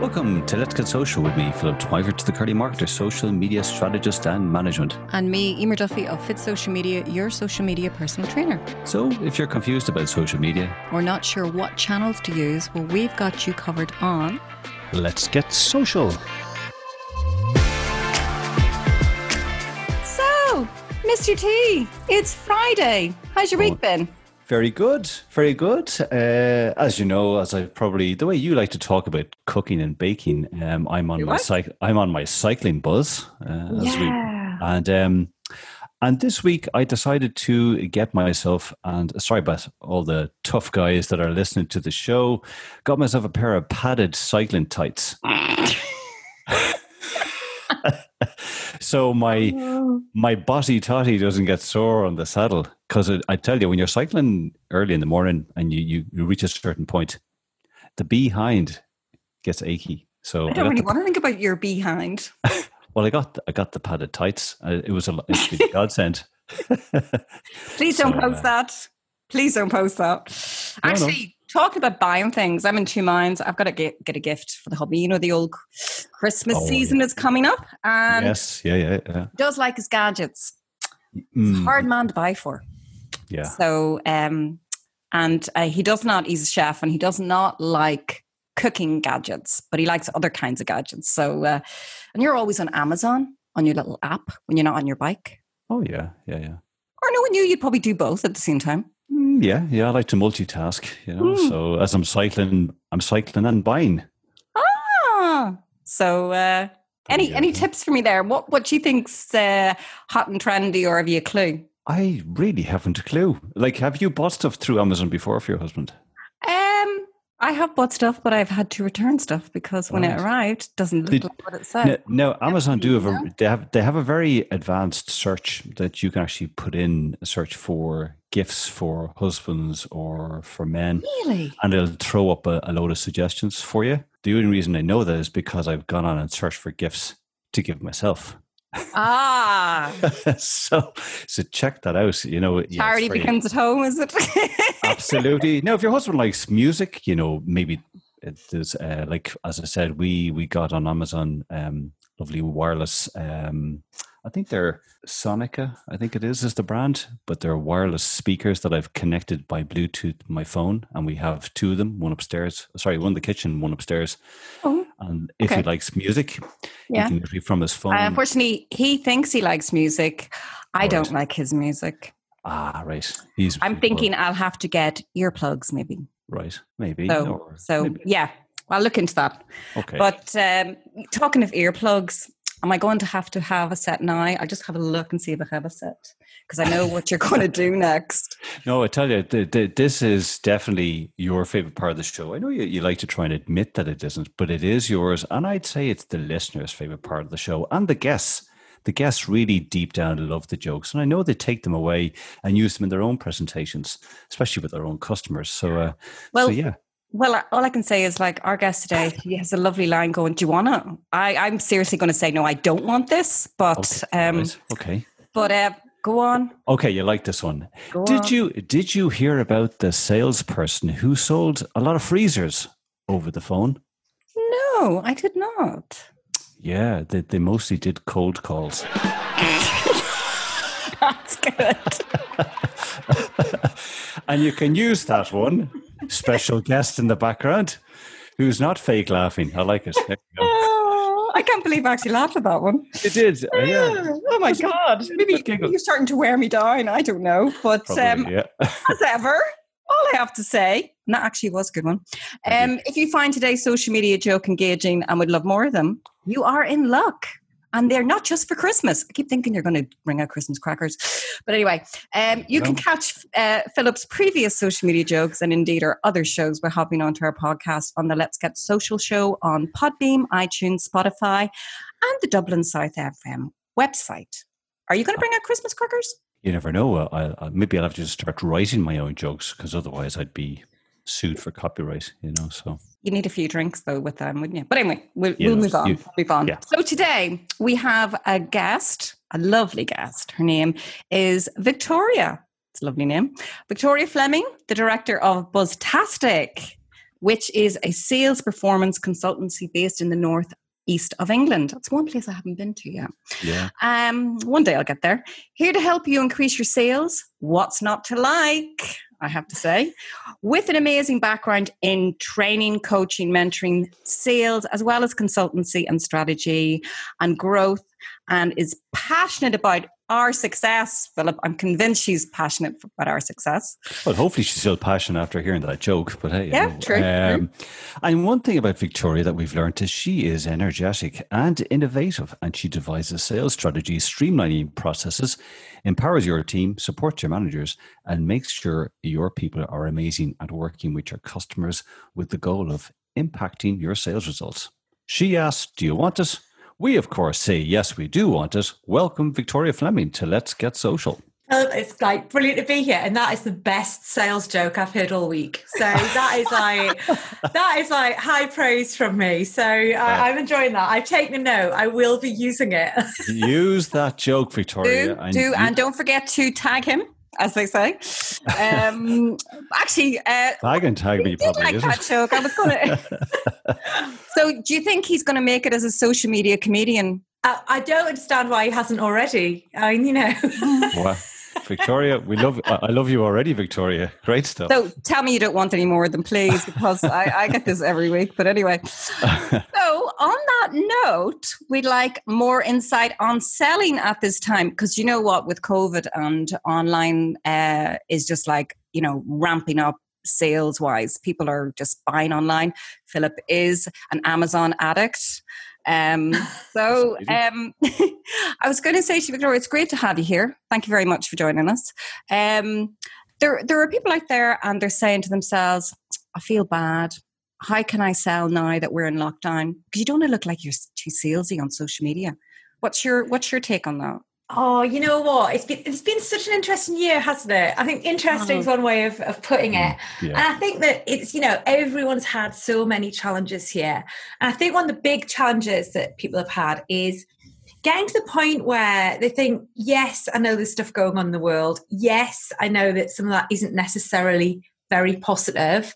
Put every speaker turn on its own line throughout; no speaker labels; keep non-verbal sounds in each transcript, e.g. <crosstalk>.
Welcome to Let's Get Social with me, Philip to the Curly Marketer, social media strategist and management.
And me, Emer Duffy of Fit Social Media, your social media personal trainer.
So, if you're confused about social media
or not sure what channels to use, well, we've got you covered on
Let's Get Social.
So, Mr. T, it's Friday. How's your week oh. been?
Very good, very good. Uh, as you know, as I probably the way you like to talk about cooking and baking, um, I'm on my cyc- I'm on my cycling buzz. Uh, yeah. We, and um, and this week I decided to get myself and sorry about all the tough guys that are listening to the show. Got myself a pair of padded cycling tights. <laughs> <laughs> so my oh. my body totty doesn't get sore on the saddle because I tell you when you're cycling early in the morning and you, you, you reach a certain point, the behind gets achy. So
I don't I really the, want to think about your behind. <laughs>
well, I got I got the padded tights. Uh, it was a, a <laughs> godsend.
Please don't so, post uh, that. Please don't post that. Actually, talking about buying things, I'm in two minds. I've got to get, get a gift for the hobby. You know, the old Christmas oh, season yeah. is coming up. And
yes, yeah, yeah, yeah.
Does like his gadgets. Mm. hard man to buy for.
Yeah.
So, um, and uh, he does not, he's a chef and he does not like cooking gadgets, but he likes other kinds of gadgets. So, uh, and you're always on Amazon on your little app when you're not on your bike.
Oh, yeah, yeah, yeah.
Or knowing you, you'd probably do both at the same time.
Mm, yeah, yeah, I like to multitask, you know. Mm. So as I'm cycling, I'm cycling and buying.
Ah, so uh, any any tips for me there? What what do you think's uh, hot and trendy, or have you a clue?
I really haven't a clue. Like, have you bought stuff through Amazon before for your husband?
I have bought stuff, but I've had to return stuff because when right. it arrived, it doesn't look Did, like what it said.
No, no Amazon do have a they have they have a very advanced search that you can actually put in a search for gifts for husbands or for men.
Really?
And it'll throw up a, a load of suggestions for you. The only reason I know that is because I've gone on and searched for gifts to give myself.
Ah. <laughs>
so so check that out. You know,
charity begins at home, is it?
absolutely. <laughs> Now, if your husband likes music, you know, maybe there's uh, like as I said, we we got on Amazon um, lovely wireless. Um, I think they're Sonica. I think it is is the brand, but they're wireless speakers that I've connected by Bluetooth my phone, and we have two of them. One upstairs. Sorry, one in the kitchen, one upstairs. Oh, and if okay. he likes music, yeah. he can from his phone. Uh,
unfortunately, he thinks he likes music. I right. don't like his music.
Ah, right. He's.
I'm thinking I'll have to get earplugs, maybe.
Right, maybe.
So, so maybe. yeah, I'll look into that.
Okay.
But um, talking of earplugs, am I going to have to have a set now? I'll just have a look and see if I have a set because I know what you're going to do <laughs> next.
No, I tell you, the, the, this is definitely your favorite part of the show. I know you, you like to try and admit that it isn't, but it is yours. And I'd say it's the listener's favorite part of the show and the guests. The guests really deep down love the jokes, and I know they take them away and use them in their own presentations, especially with their own customers. So, uh,
well,
so yeah.
Well, all I can say is like our guest today, he has a lovely line going, Do you want it? I, I'm seriously going to say, No, I don't want this. But,
okay. Um, right. okay.
But, uh, go on.
Okay, you like this one. Go did on. you did you hear about the salesperson who sold a lot of freezers over the phone?
No, I did not.
Yeah, they, they mostly did cold calls. <laughs>
That's good. <laughs>
and you can use that one special guest in the background who's not fake laughing. I like it.
Oh, I can't believe I actually laughed at that one.
You did. Uh, yeah.
Oh my God. Maybe you're starting to wear me down. I don't know. But Probably, um, yeah. <laughs> as ever, all I have to say, and that actually was a good one. Um, if you find today's social media joke engaging and would love more of them, you are in luck and they're not just for Christmas. I keep thinking you're going to bring out Christmas crackers, but anyway, um, you can catch uh, Philip's previous social media jokes and indeed our other shows by hopping onto our podcast on the Let's Get Social show on Podbean, iTunes, Spotify, and the Dublin South FM website. Are you going to bring out Christmas crackers?
You never know. I, I, maybe I'll have to just start writing my own jokes because otherwise I'd be sued for copyright. You know, so
you need a few drinks though with them, wouldn't you? But anyway, we'll, we'll move on. You, move on. Yeah. So today we have a guest, a lovely guest. Her name is Victoria. It's a lovely name. Victoria Fleming, the director of Buzztastic. which is a sales performance consultancy based in the north east of England. That's one place I haven't been to yet.
Yeah.
Um, one day I'll get there. Here to help you increase your sales. What's not to like? I have to say, with an amazing background in training, coaching, mentoring, sales, as well as consultancy and strategy and growth, and is passionate about our success, Philip. I'm convinced she's passionate about our success.
Well, hopefully she's still passionate after hearing that joke. But hey,
yeah, true, um,
true. And one thing about Victoria that we've learned is she is energetic and innovative, and she devises sales strategies, streamlining processes, empowers your team, supports your managers, and makes sure your people are amazing at working with your customers with the goal of impacting your sales results. She asked, "Do you want us?" We, of course, say, yes, we do want it. Welcome, Victoria Fleming, to Let's Get Social.
Oh, it's like brilliant to be here, and that is the best sales joke I've heard all week. So that is like <laughs> that is like high praise from me. So I, am enjoying that. I've taken a note. I will be using it.
Use that joke, Victoria. <laughs>
Do, and do, and don't forget to tag him as they say. Um, <laughs> actually, uh,
I can tag me probably.
Like that joke. I was going <laughs> to. so, do you think he's going to make it as a social media comedian?
I, I don't understand why he hasn't already. I mean, you know.
well, Victoria, we love. I love you already, Victoria. Great stuff.
So tell me you don't want any more than please, because I, I get this every week. But anyway, <laughs> so on that note, we'd like more insight on selling at this time, because you know what, with COVID and online uh, is just like you know ramping up sales wise. People are just buying online. Philip is an Amazon addict. Um, <laughs> so um, <laughs> I was going to say to you, Victoria, it's great to have you here. Thank you very much for joining us. Um, there, there are people out there and they're saying to themselves, I feel bad. How can I sell now that we're in lockdown? Because you don't want to look like you're too salesy on social media. What's your What's your take on that?
Oh, you know what? It's been it's been such an interesting year, hasn't it? I think interesting is oh. one way of, of putting it. Mm, yeah. And I think that it's, you know, everyone's had so many challenges here. And I think one of the big challenges that people have had is getting to the point where they think, yes, I know there's stuff going on in the world. Yes, I know that some of that isn't necessarily very positive.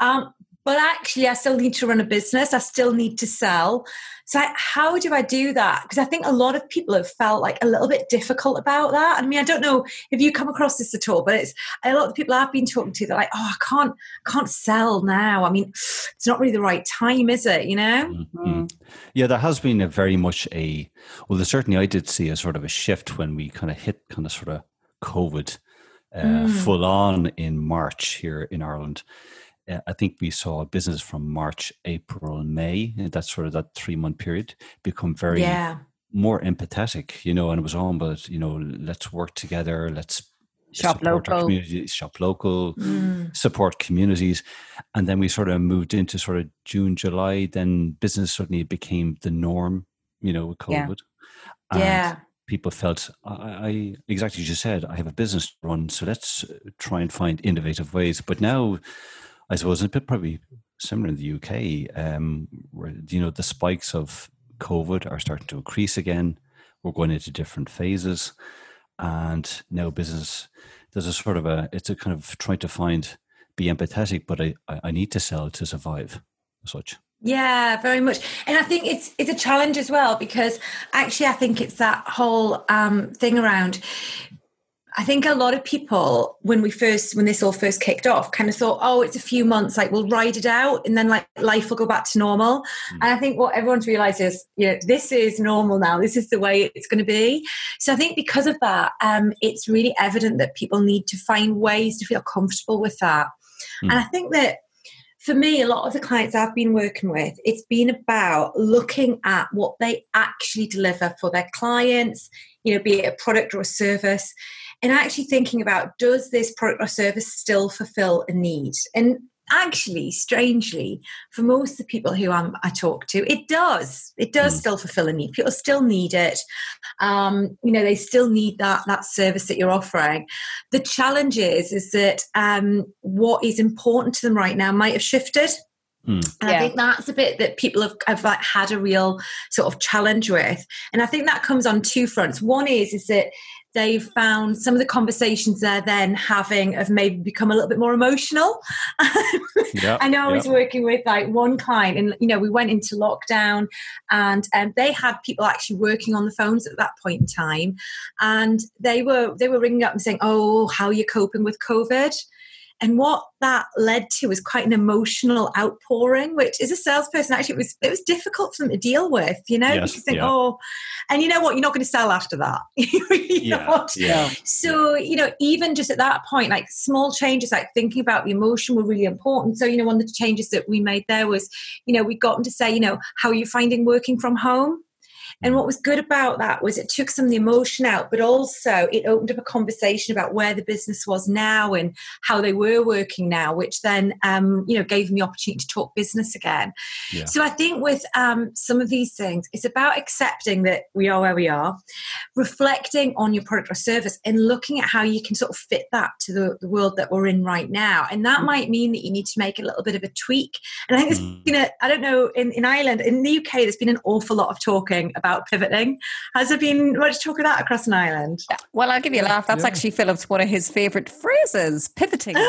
Um, but actually, I still need to run a business. I still need to sell. So, how do I do that? Because I think a lot of people have felt like a little bit difficult about that. I mean, I don't know if you come across this at all, but it's a lot of the people I've been talking to. They're like, "Oh, I can't, can't sell now. I mean, it's not really the right time, is it? You know?" Mm-hmm.
Mm. Yeah, there has been a very much a well. There certainly, I did see a sort of a shift when we kind of hit kind of sort of COVID uh, mm. full on in March here in Ireland I think we saw business from March, April, May, that sort of that three month period, become very yeah. more empathetic, you know, and it was on, but, you know, let's work together, let's
shop local,
shop local, mm. support communities. And then we sort of moved into sort of June, July, then business suddenly became the norm, you know, with COVID.
Yeah. yeah.
People felt, I, I exactly as you said, I have a business to run, so let's try and find innovative ways. But now, I suppose it's probably similar in the UK, um, where you know the spikes of COVID are starting to increase again. We're going into different phases, and now business there's a sort of a it's a kind of trying to find be empathetic, but I I need to sell to survive, as such.
Yeah, very much. And I think it's it's a challenge as well because actually I think it's that whole um, thing around I think a lot of people, when we first, when this all first kicked off, kind of thought, oh, it's a few months, like we'll ride it out and then like life will go back to normal. Mm. And I think what everyone's realized is, you know, this is normal now. This is the way it's going to be. So I think because of that, um, it's really evident that people need to find ways to feel comfortable with that. Mm. And I think that for me, a lot of the clients I've been working with, it's been about looking at what they actually deliver for their clients, you know, be it a product or a service and actually thinking about does this product or service still fulfill a need? And actually, strangely, for most of the people who I'm, i talk to, it does. It does mm. still fulfill a need. People still need it. Um, you know, they still need that that service that you're offering. The challenge is is that um, what is important to them right now might have shifted. Mm. And yeah. I think that's a bit that people have, have like had a real sort of challenge with. And I think that comes on two fronts. One is is that they've found some of the conversations they're then having have maybe become a little bit more emotional. <laughs> yeah, I know I was working with like one client and you know we went into lockdown and um, they had people actually working on the phones at that point in time and they were they were ringing up and saying oh how are you coping with covid and what that led to was quite an emotional outpouring, which as a salesperson, actually, it was it was difficult for them to deal with. You know, yes, because think, yeah. oh, and you know what, you're not going to sell after that. <laughs> yeah, yeah, So you know, even just at that point, like small changes, like thinking about the emotion, were really important. So you know, one of the changes that we made there was, you know, we got them to say, you know, how are you finding working from home? And what was good about that was it took some of the emotion out, but also it opened up a conversation about where the business was now and how they were working now, which then um, you know gave them the opportunity to talk business again. Yeah. So I think with um, some of these things, it's about accepting that we are where we are, reflecting on your product or service, and looking at how you can sort of fit that to the, the world that we're in right now. And that mm. might mean that you need to make a little bit of a tweak. And I think there's mm. been a, I don't know, in, in Ireland, in the UK, there's been an awful lot of talking about pivoting. Has there been much talk of that across an island?
Well, I'll give you a laugh. That's yeah. actually Philip's one of his favourite phrases pivoting. <laughs>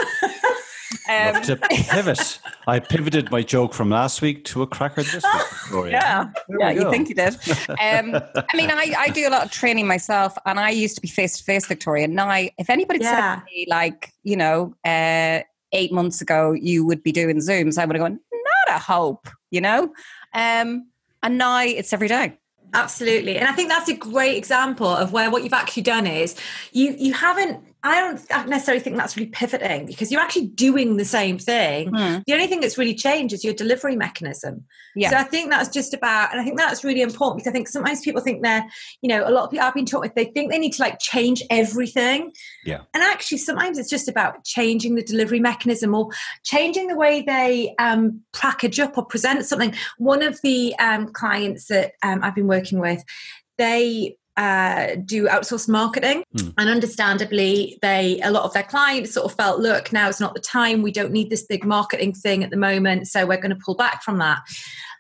Um, to pivot. I pivoted my joke from last week to a cracker this week. <laughs>
Oh, yeah, yeah, you think you did. <laughs> Um, I mean, I, I do a lot of training myself, and I used to be face to face, Victoria. Now, if anybody yeah. said to me, like, you know, uh, eight months ago, you would be doing Zooms, I would have gone, not a hope, you know? Um, and now it's every day.
Absolutely. And I think that's a great example of where what you've actually done is you you haven't I don't necessarily think that's really pivoting because you're actually doing the same thing. Mm. The only thing that's really changed is your delivery mechanism. Yeah. So I think that's just about, and I think that's really important because I think sometimes people think they're, you know, a lot of people I've been taught with, they think they need to like change everything.
Yeah.
And actually, sometimes it's just about changing the delivery mechanism or changing the way they um, package up or present something. One of the um, clients that um, I've been working with, they uh, do outsourced marketing mm. and understandably they a lot of their clients sort of felt look now is not the time we don't need this big marketing thing at the moment so we're going to pull back from that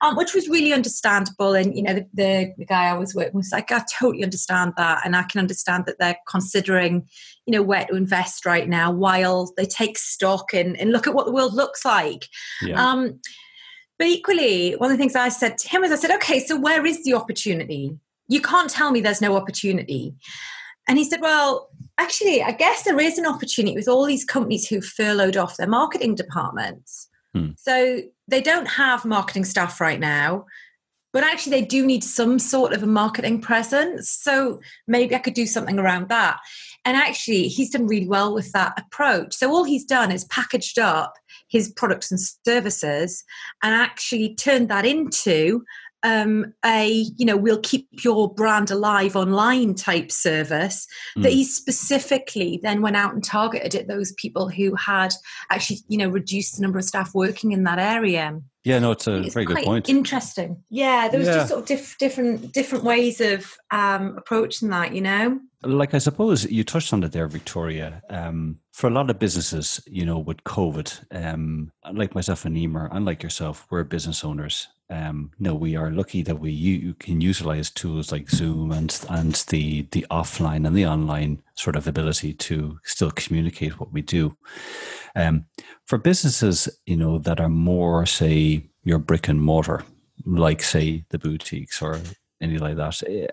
um, which was really understandable and you know the, the, the, guy i was working with was like i totally understand that and i can understand that they're considering you know where to invest right now while they take stock and, and look at what the world looks like yeah. um, but equally, one of the things I said to him was, I said, okay, so where is the opportunity? You can't tell me there's no opportunity. And he said, Well, actually, I guess there is an opportunity with all these companies who furloughed off their marketing departments. Hmm. So they don't have marketing staff right now, but actually, they do need some sort of a marketing presence. So maybe I could do something around that. And actually, he's done really well with that approach. So all he's done is packaged up his products and services and actually turned that into um, a you know we'll keep your brand alive online type service mm. that he specifically then went out and targeted at those people who had actually you know reduced the number of staff working in that area.
Yeah no it's a it's very good point.
interesting. Yeah there was yeah. just sort of diff- different different ways of um, approaching that you know?
Like i suppose you touched on it there victoria. Um, for a lot of businesses you know with covid um, like myself and emer unlike yourself we're business owners um, no, we are lucky that we u- can utilize tools like Zoom and and the the offline and the online sort of ability to still communicate what we do. Um, for businesses, you know, that are more say your brick and mortar, like say the boutiques or anything like that. Eh,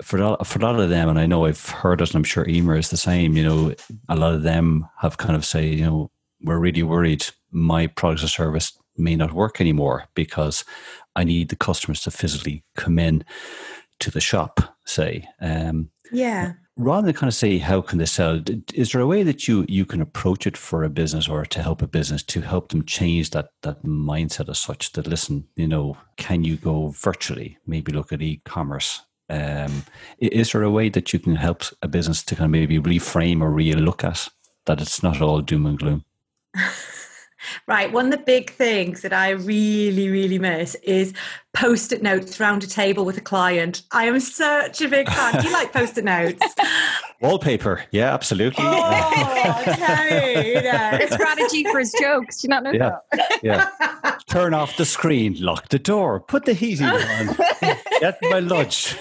for a, for a lot of them, and I know I've heard it, and I'm sure Emer is the same. You know, a lot of them have kind of say, you know, we're really worried my product or service may not work anymore because I need the customers to physically come in to the shop, say. Um,
yeah.
Rather than kind of say, how can they sell? Is there a way that you you can approach it for a business or to help a business to help them change that that mindset as such? That listen, you know, can you go virtually? Maybe look at e-commerce. Um, is there a way that you can help a business to kind of maybe reframe or re-look at that it's not all doom and gloom? <laughs>
Right. One of the big things that I really, really miss is post it notes around a table with a client. I am such a big fan. Do you like post it notes? <laughs>
Wallpaper. Yeah, absolutely.
Oh, <laughs> okay. a strategy for his jokes. Do you not know
yeah. that? Yeah. <laughs> Turn off the screen, lock the door, put the heating on, get my lunch.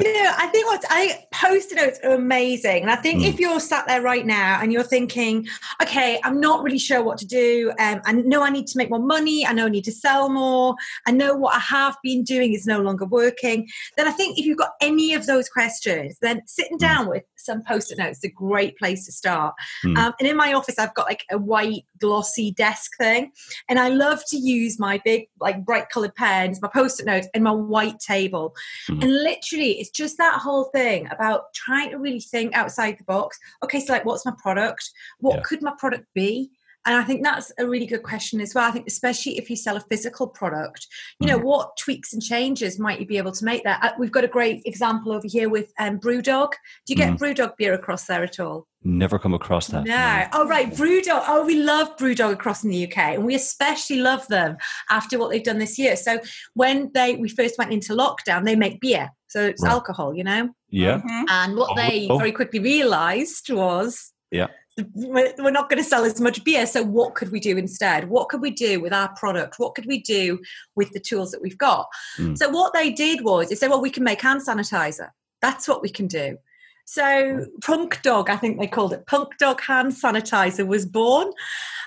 You know, I think what I post-it notes are amazing. And I think mm. if you're sat there right now and you're thinking, okay, I'm not really sure what to do. Um, I know I need to make more money. I know I need to sell more. I know what I have been doing is no longer working. Then I think if you've got any of those questions, then sitting mm. down with some post-it notes is a great place to start. Mm. Um, and in my office, I've got like a white glossy desk thing, and I love to use my big like bright colored pens, my post-it notes, and my white table. Mm. And literally, it's just that whole thing about trying to really think outside the box. Okay, so like, what's my product? What yeah. could my product be? And I think that's a really good question as well. I think, especially if you sell a physical product, you know, mm. what tweaks and changes might you be able to make there? Uh, we've got a great example over here with um, Brewdog. Do you get mm. Brewdog beer across there at all?
Never come across that.
No. no. Oh, right. Brewdog. Oh, we love Brewdog across in the UK, and we especially love them after what they've done this year. So when they we first went into lockdown, they make beer, so it's right. alcohol, you know.
Yeah. Mm-hmm.
And what oh, they oh. very quickly realised was
yeah
we're not going to sell as much beer so what could we do instead? What could we do with our product? What could we do with the tools that we've got? Mm. so what they did was they said well we can make hand sanitizer. That's what we can do. So punk dog i think they called it punk dog hand sanitizer was born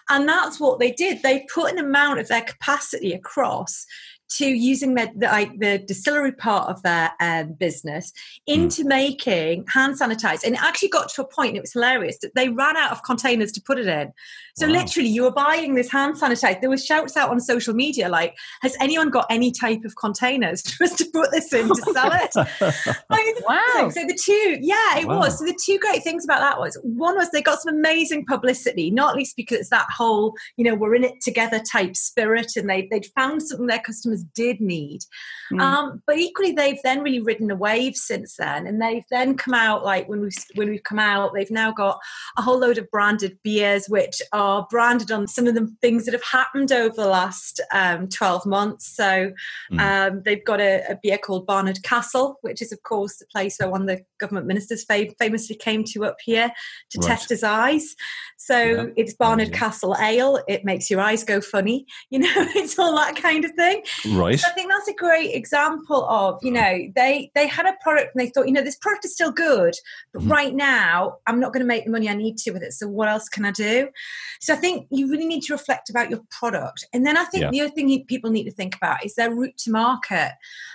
and that's what they did. They put an amount of their capacity across to using the, the, like the distillery part of their um, business into mm. making hand sanitizer. And it actually got to a point, and it was hilarious, that they ran out of containers to put it in. So wow. literally, you were buying this hand sanitizer. There was shouts out on social media like, "Has anyone got any type of containers <laughs> for us to put this in to sell it?" <laughs> wow! So the two, yeah, it wow. was. So the two great things about that was one was they got some amazing publicity, not least because it's that whole you know we're in it together type spirit, and they they'd found something their customers did need. Mm. Um, but equally, they've then really ridden a wave since then, and they've then come out like when we when we've come out, they've now got a whole load of branded beers which are branded on some of the things that have happened over the last um, 12 months. So mm. um, they've got a, a, beer called Barnard Castle, which is, of course, the place where one of the government ministers famously came to up here to right. test his eyes. So yeah. it's Barnard yeah. Castle Ale. It makes your eyes go funny. <laughs> You know, it's all that kind of thing.
Right.
So I think that's a great example of, you know, they they had a product and they thought, you know, this product is still good, but mm. right now I'm not going to make the money I need to with it. So what else can I do? So I think you really need to reflect about your product. And then I think yeah. the other thing people need to think about is their route to market.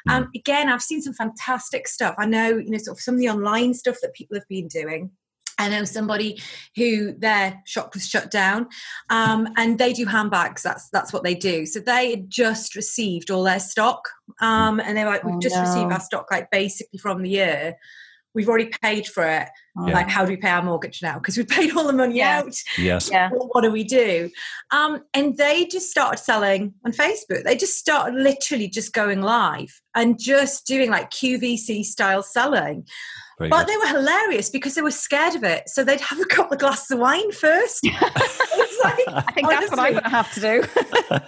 Mm. Um, again, I've seen some fantastic stuff. I know, you know, sort of some of the online stuff that people have been doing. I know somebody who their shop was shut down, um, and they do handbags. That's that's what they do. So they had just received all their stock, um, and they were like, "We've oh, just no. received our stock, like basically from the year." We've already paid for it. Yeah. Like, how do we pay our mortgage now? Because we <laughs> paid all the money yeah. out.
Yes.
Yeah. Well, what do we do? Um, and they just started selling on Facebook. They just started literally just going live and just doing like QVC style selling. Very but good. they were hilarious because they were scared of it. So they'd have a couple of glasses of wine first. <laughs> <laughs> like, <laughs>
I think honestly, that's what I'm going to have to do.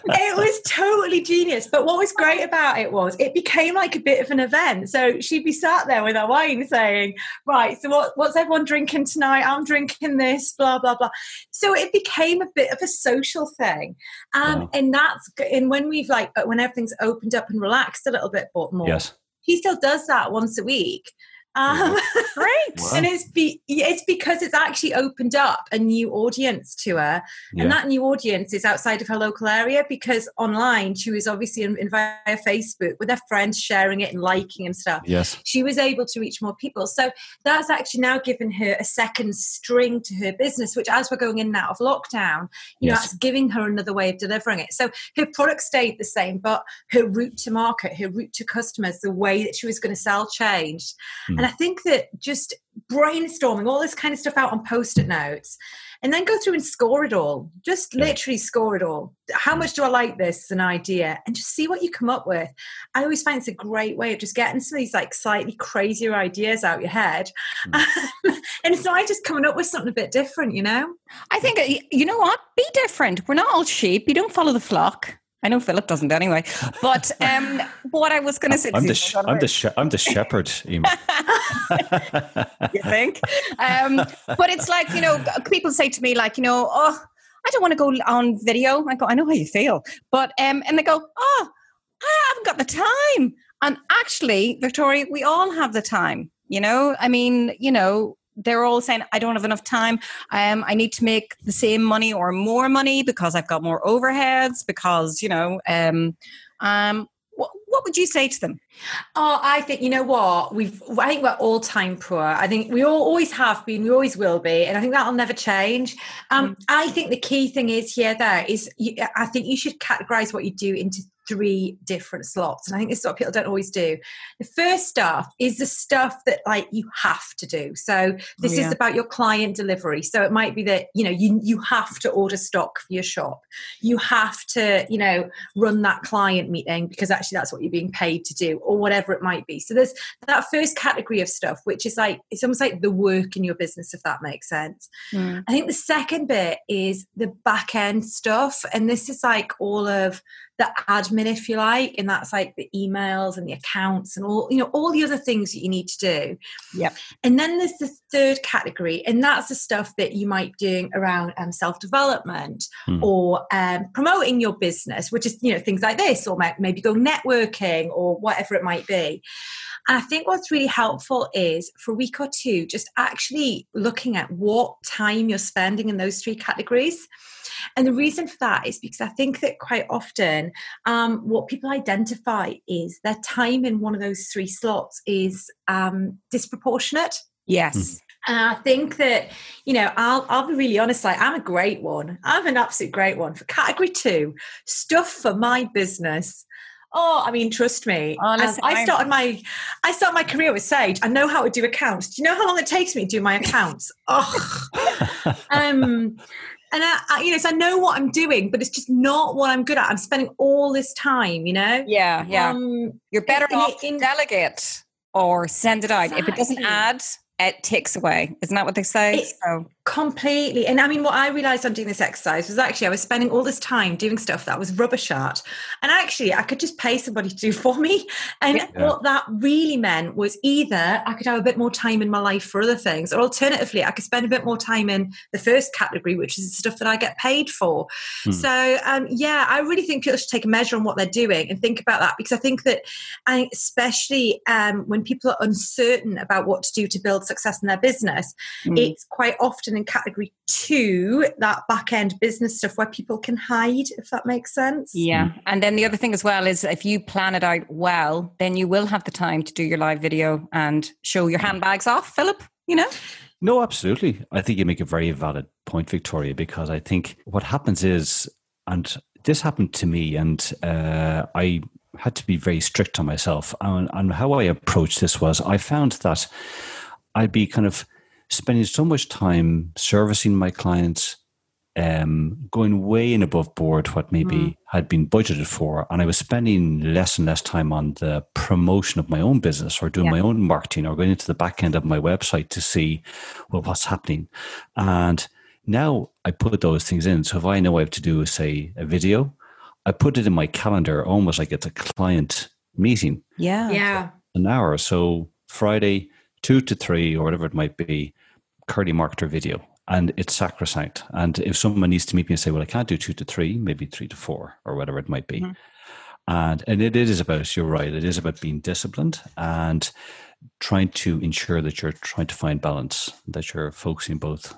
it was totally genius. But what was great about it was it became like a bit of an event. So she'd be sat there with her wine saying, Right, so what, what's everyone drinking tonight? I'm drinking this, blah, blah, blah. So it became a bit of a social thing. Um, wow. And that's, and when we've like, when everything's opened up and relaxed a little bit but more,
yes.
he still does that once a week. Um, <laughs>
Great.
Wow. And it's be, it's because it's actually opened up a new audience to her, yeah. and that new audience is outside of her local area because online she was obviously in, in, via Facebook with her friends sharing it and liking and stuff.
Yes,
she was able to reach more people. So that's actually now given her a second string to her business, which as we're going in and out of lockdown, you yes. know, it's giving her another way of delivering it. So her product stayed the same, but her route to market, her route to customers, the way that she was going to sell changed. Mm. And I think that just brainstorming all this kind of stuff out on post-it notes and then go through and score it all. Just literally score it all. How much do i like this as an idea? And just see what you come up with. I always find it's a great way of just getting some of these like slightly crazier ideas out your head. Mm. <laughs> and it's not just coming up with something a bit different you know?
I think you know what? Be different. We're not all sheep. You don't follow the flock I know Philip doesn't anyway. But <laughs> um, what I was going to say,
I'm the, sh- I'm, the sh- I'm the shepherd. <laughs> you
think? Um, but it's like you know, people say to me like, you know, oh, I don't want to go on video. I go, I know how you feel, but um, and they go, oh, I haven't got the time. And actually, Victoria, we all have the time. You know, I mean, you know, they're all saying i don't have enough time. Um, i need to make the same money or more money because i've got more overheads because you know um, um, what, what would you say to them?
Oh i think you know what? We've i think we're all time poor. I think we all always have been we always will be and i think that'll never change. Um, mm. i think the key thing is here there is you, i think you should categorize what you do into three different slots. And I think this is what people don't always do. The first stuff is the stuff that like you have to do. So this oh, yeah. is about your client delivery. So it might be that, you know, you you have to order stock for your shop. You have to, you know, run that client meeting because actually that's what you're being paid to do, or whatever it might be. So there's that first category of stuff, which is like it's almost like the work in your business, if that makes sense. Mm. I think the second bit is the back end stuff. And this is like all of the admin, if you like, and that's like the emails and the accounts and all, you know, all the other things that you need to do.
Yep.
And then there's the third category, and that's the stuff that you might be doing around um, self development hmm. or um, promoting your business, which is, you know, things like this, or maybe go networking or whatever it might be. And I think what's really helpful is for a week or two, just actually looking at what time you're spending in those three categories. And the reason for that is because I think that quite often um, what people identify is their time in one of those three slots is um, disproportionate.
Yes. Mm.
And I think that, you know, I'll I'll be really honest, like I'm a great one. I'm an absolute great one for category two, stuff for my business. Oh, I mean, trust me. Honestly, I started my I started my career with Sage. I know how to do accounts. Do you know how long it takes me to do my accounts? <laughs> oh, um, and I, I, you know, so I know what I'm doing, but it's just not what I'm good at. I'm spending all this time, you know.
Yeah, yeah. Um, You're better in, off in, delegate or send it out. Exactly. If it doesn't add, it takes away. Isn't that what they say?
It, so completely. And I mean, what I realized on doing this exercise was actually I was spending all this time doing stuff that was rubbish at, and actually I could just pay somebody to do <laughs> for me. And yeah. what that really meant was either I could have a bit more time in my life for other things, or alternatively I could spend a bit more time in the first category, which is the stuff that I get paid for. Hmm. So um, yeah, I really think people should take a measure on what they're doing and think about that because I think that, I especially um, when people are uncertain about what to do to build success in their business, mm. it's quite often in category two, that back end business stuff where people can hide, if that makes sense.
Yeah. Mm. And then the other thing as well is if you plan it out well, then you will have the time to do your live video and show your handbags off, Philip, you know?
No, absolutely. I think you make a very valid point, Victoria, because I think what happens is, and this happened to me, and uh, I had to be very strict on myself. And, and how I approached this was I found that I'd be kind of spending so much time servicing my clients, um, going way and above board what maybe mm. had been budgeted for, and I was spending less and less time on the promotion of my own business or doing yeah. my own marketing or going into the back end of my website to see well what's happening. And now I put those things in. So if I know I have to do, say, a video, I put it in my calendar almost like it's a client meeting.
Yeah.
Yeah.
An hour. So Friday, two to three or whatever it might be, Curly marketer video. And it's sacrosanct. And if someone needs to meet me and say, well, I can't do two to three, maybe three to four or whatever it might be. Mm-hmm. And, and it is about, you're right, it is about being disciplined and trying to ensure that you're trying to find balance, that you're focusing both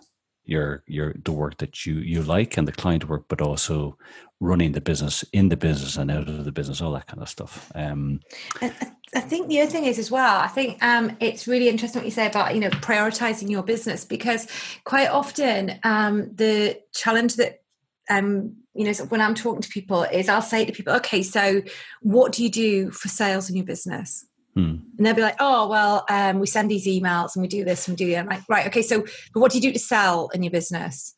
your your the work that you you like and the client work, but also running the business in the business and out of the business, all that kind of stuff. Um,
I, I think the other thing is as well. I think um, it's really interesting what you say about you know prioritizing your business because quite often um, the challenge that um, you know when I'm talking to people is I'll say to people, okay, so what do you do for sales in your business? Hmm. And they'll be like, oh, well, um, we send these emails and we do this and we do that. I'm like, right, okay, so what do you do to sell in your business?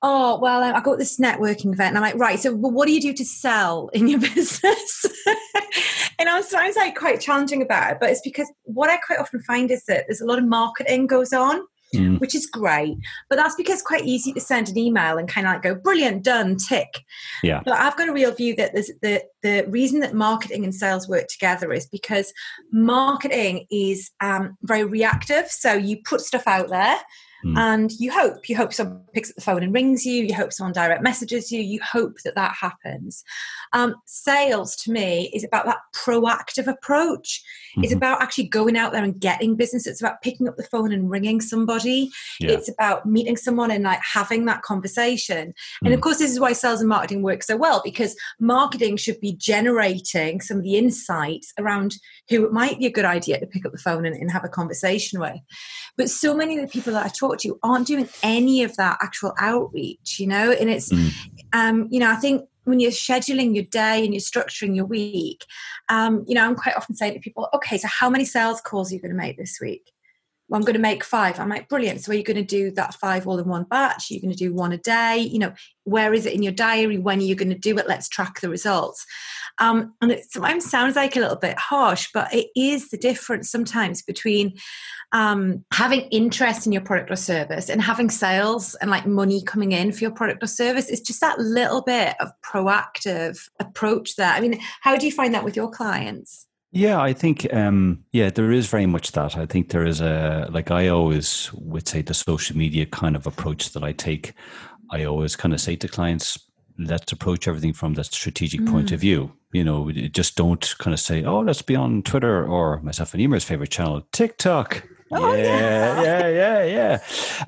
Oh, well, I got this networking event. And I'm like, right, so what do you do to sell in your <laughs> business? <laughs> and I was like quite challenging about it, but it's because what I quite often find is that there's a lot of marketing goes on. Mm. which is great. But that's because it's quite easy to send an email and kind of like go, brilliant, done, tick.
Yeah.
But I've got a real view that there's the the reason that marketing and sales work together is because marketing is um, very reactive. So you put stuff out there Mm. And you hope, you hope someone picks up the phone and rings you, you hope someone direct messages you, you hope that that happens. Um, sales to me is about that proactive approach. Mm-hmm. It's about actually going out there and getting business. It's about picking up the phone and ringing somebody. Yeah. It's about meeting someone and like having that conversation. Mm. And of mm. course, this is why sales and marketing work so well because marketing should be generating some of the insights around who it might be a good idea to pick up the phone and, and have a conversation with. But so many of the people that I talk to aren't doing any of that actual outreach, you know, and it's, mm. um, you know, I think when you're scheduling your day and you're structuring your week, um, you know, I'm quite often saying to people, okay, so how many sales calls are you going to make this week? Well, I'm going to make five. I'm like, brilliant. So are you going to do that five all in one batch? Are you going to do one a day? You know, where is it in your diary? When are you going to do it? Let's track the results. Um, and it sometimes sounds like a little bit harsh, but it is the difference sometimes between um, having interest in your product or service and having sales and like money coming in for your product or service. It's just that little bit of proactive approach there. I mean, how do you find that with your clients?
Yeah, I think um, yeah, there is very much that. I think there is a like I always would say the social media kind of approach that I take. I always kind of say to clients, let's approach everything from that strategic mm. point of view. You know, just don't kind of say, oh, let's be on Twitter or myself and Emer's favorite channel, TikTok. <laughs> Oh, yeah, yeah, yeah,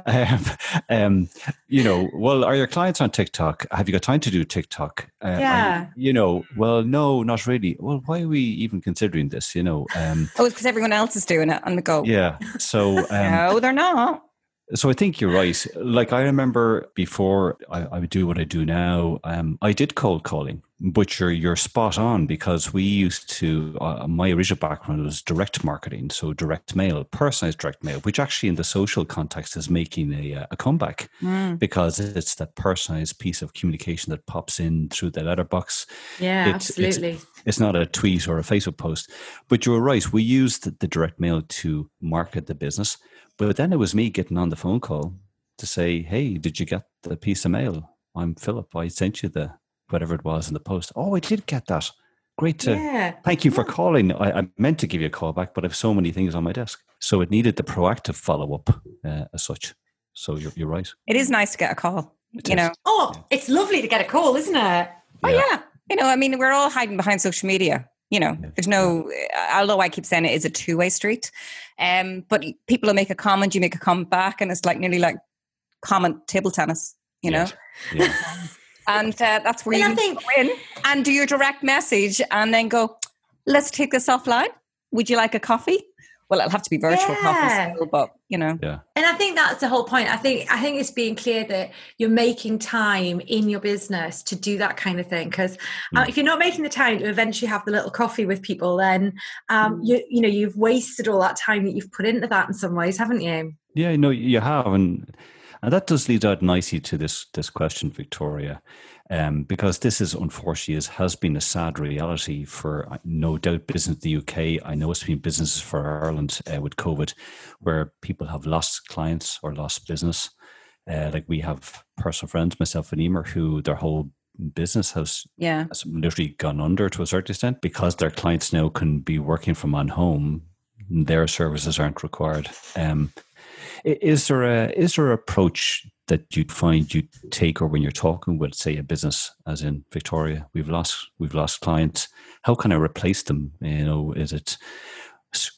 yeah. Um, um, you know, well, are your clients on TikTok? Have you got time to do TikTok?
Uh, yeah.
You, you, know, well, no, not really. Well, why are we even considering this? You know, um,
oh, it's because everyone else is doing it on the go.
Yeah. So, <laughs> um,
no, they're not.
So I think you're right. Like I remember before I, I would do what I do now, um, I did cold calling, but you're you're spot on because we used to. Uh, my original background was direct marketing, so direct mail, personalized direct mail, which actually in the social context is making a, uh, a comeback mm. because it's that personalized piece of communication that pops in through the letterbox.
Yeah, it's, absolutely.
It's, it's not a tweet or a Facebook post, but you're right. We used the direct mail to market the business but then it was me getting on the phone call to say, "Hey, did you get the piece of mail? I'm Philip. I sent you the whatever it was in the post. Oh, I did get that. Great to yeah. thank you for calling. I, I, meant to give you a call back, but I have so many things on my desk, so it needed the proactive follow up uh, as such. So you're, you're right.
It is nice to get a call. It you is. know.
Oh, yeah. it's lovely to get a call, isn't it?
Oh yeah. You know, I mean, we're all hiding behind social media you know there's no although i keep saying it is a two-way street. Um but people will make a comment you make a comment back and it's like nearly like comment table tennis you know? Yeah. <laughs> and uh, that's where and you I think, win. And do your direct message and then go let's take this offline. Would you like a coffee well, it'll have to be virtual yeah. still, but you know.
Yeah.
And I think that's the whole point. I think I think it's being clear that you're making time in your business to do that kind of thing. Because uh, mm. if you're not making the time to eventually have the little coffee with people, then um, mm. you you know you've wasted all that time that you've put into that in some ways, haven't you?
Yeah, no, you have, and and that does lead out nicely to this this question, Victoria um, because this is unfortunately is, has been a sad reality for uh, no doubt business in the UK. I know it's been businesses for Ireland uh, with COVID, where people have lost clients or lost business. Uh, like we have personal friends, myself and Emer, who their whole business has,
yeah.
has literally gone under to a certain extent because their clients now can be working from on home. Their services aren't required. Um, is there a is there an approach that you'd find you take or when you're talking with say a business as in Victoria we've lost we've lost clients how can I replace them you know is it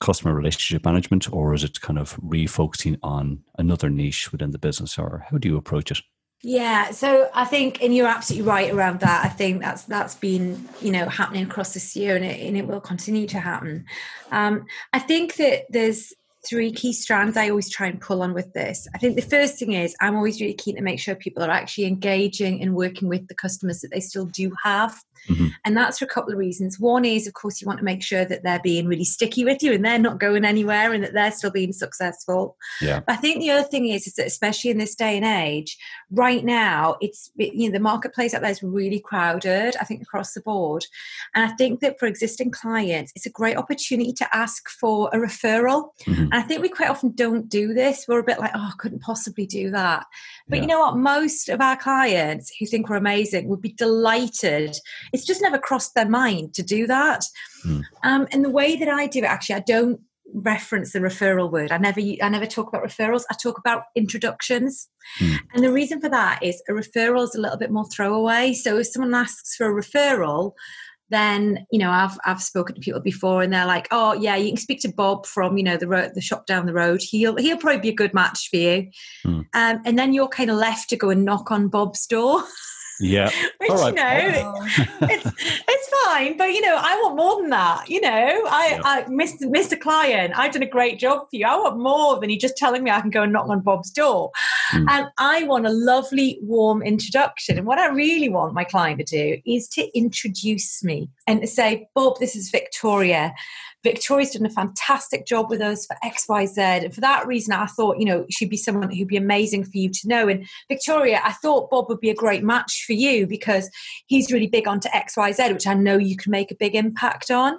customer relationship management or is it kind of refocusing on another niche within the business or how do you approach it
yeah, so I think, and you're absolutely right around that. I think that's that's been you know happening across this year, and it, and it will continue to happen. Um, I think that there's three key strands I always try and pull on with this. I think the first thing is I'm always really keen to make sure people are actually engaging and working with the customers that they still do have. Mm-hmm. And that's for a couple of reasons. One is, of course, you want to make sure that they're being really sticky with you and they're not going anywhere and that they're still being successful.
Yeah.
But I think the other thing is, is that especially in this day and age, right now, it's you know the marketplace out there is really crowded. I think across the board, and I think that for existing clients, it's a great opportunity to ask for a referral. Mm-hmm. And I think we quite often don't do this. We're a bit like, oh, I couldn't possibly do that. But yeah. you know what? Most of our clients who think we're amazing would be delighted. It's just never crossed their mind to do that. Mm. Um, and the way that I do it, actually, I don't reference the referral word. I never I never talk about referrals. I talk about introductions. Hmm. And the reason for that is a referral is a little bit more throwaway. So if someone asks for a referral, then you know I've I've spoken to people before and they're like, oh yeah, you can speak to Bob from you know the road, the shop down the road. He'll he'll probably be a good match for you. Hmm. Um, and then you're kind of left to go and knock on Bob's door. <laughs>
Yeah. <laughs>
Which, you know, <laughs> it's it's fine, but you know, I want more than that. You know, I, yeah. I Mr. Mr. Client, I've done a great job for you. I want more than you just telling me I can go and knock on Bob's door. Mm. And I want a lovely, warm introduction. And what I really want my client to do is to introduce me and to say, Bob, this is Victoria. Victoria's done a fantastic job with us for XYZ. And for that reason, I thought, you know, she'd be someone who'd be amazing for you to know. And Victoria, I thought Bob would be a great match for you because he's really big onto XYZ, which I know you can make a big impact on.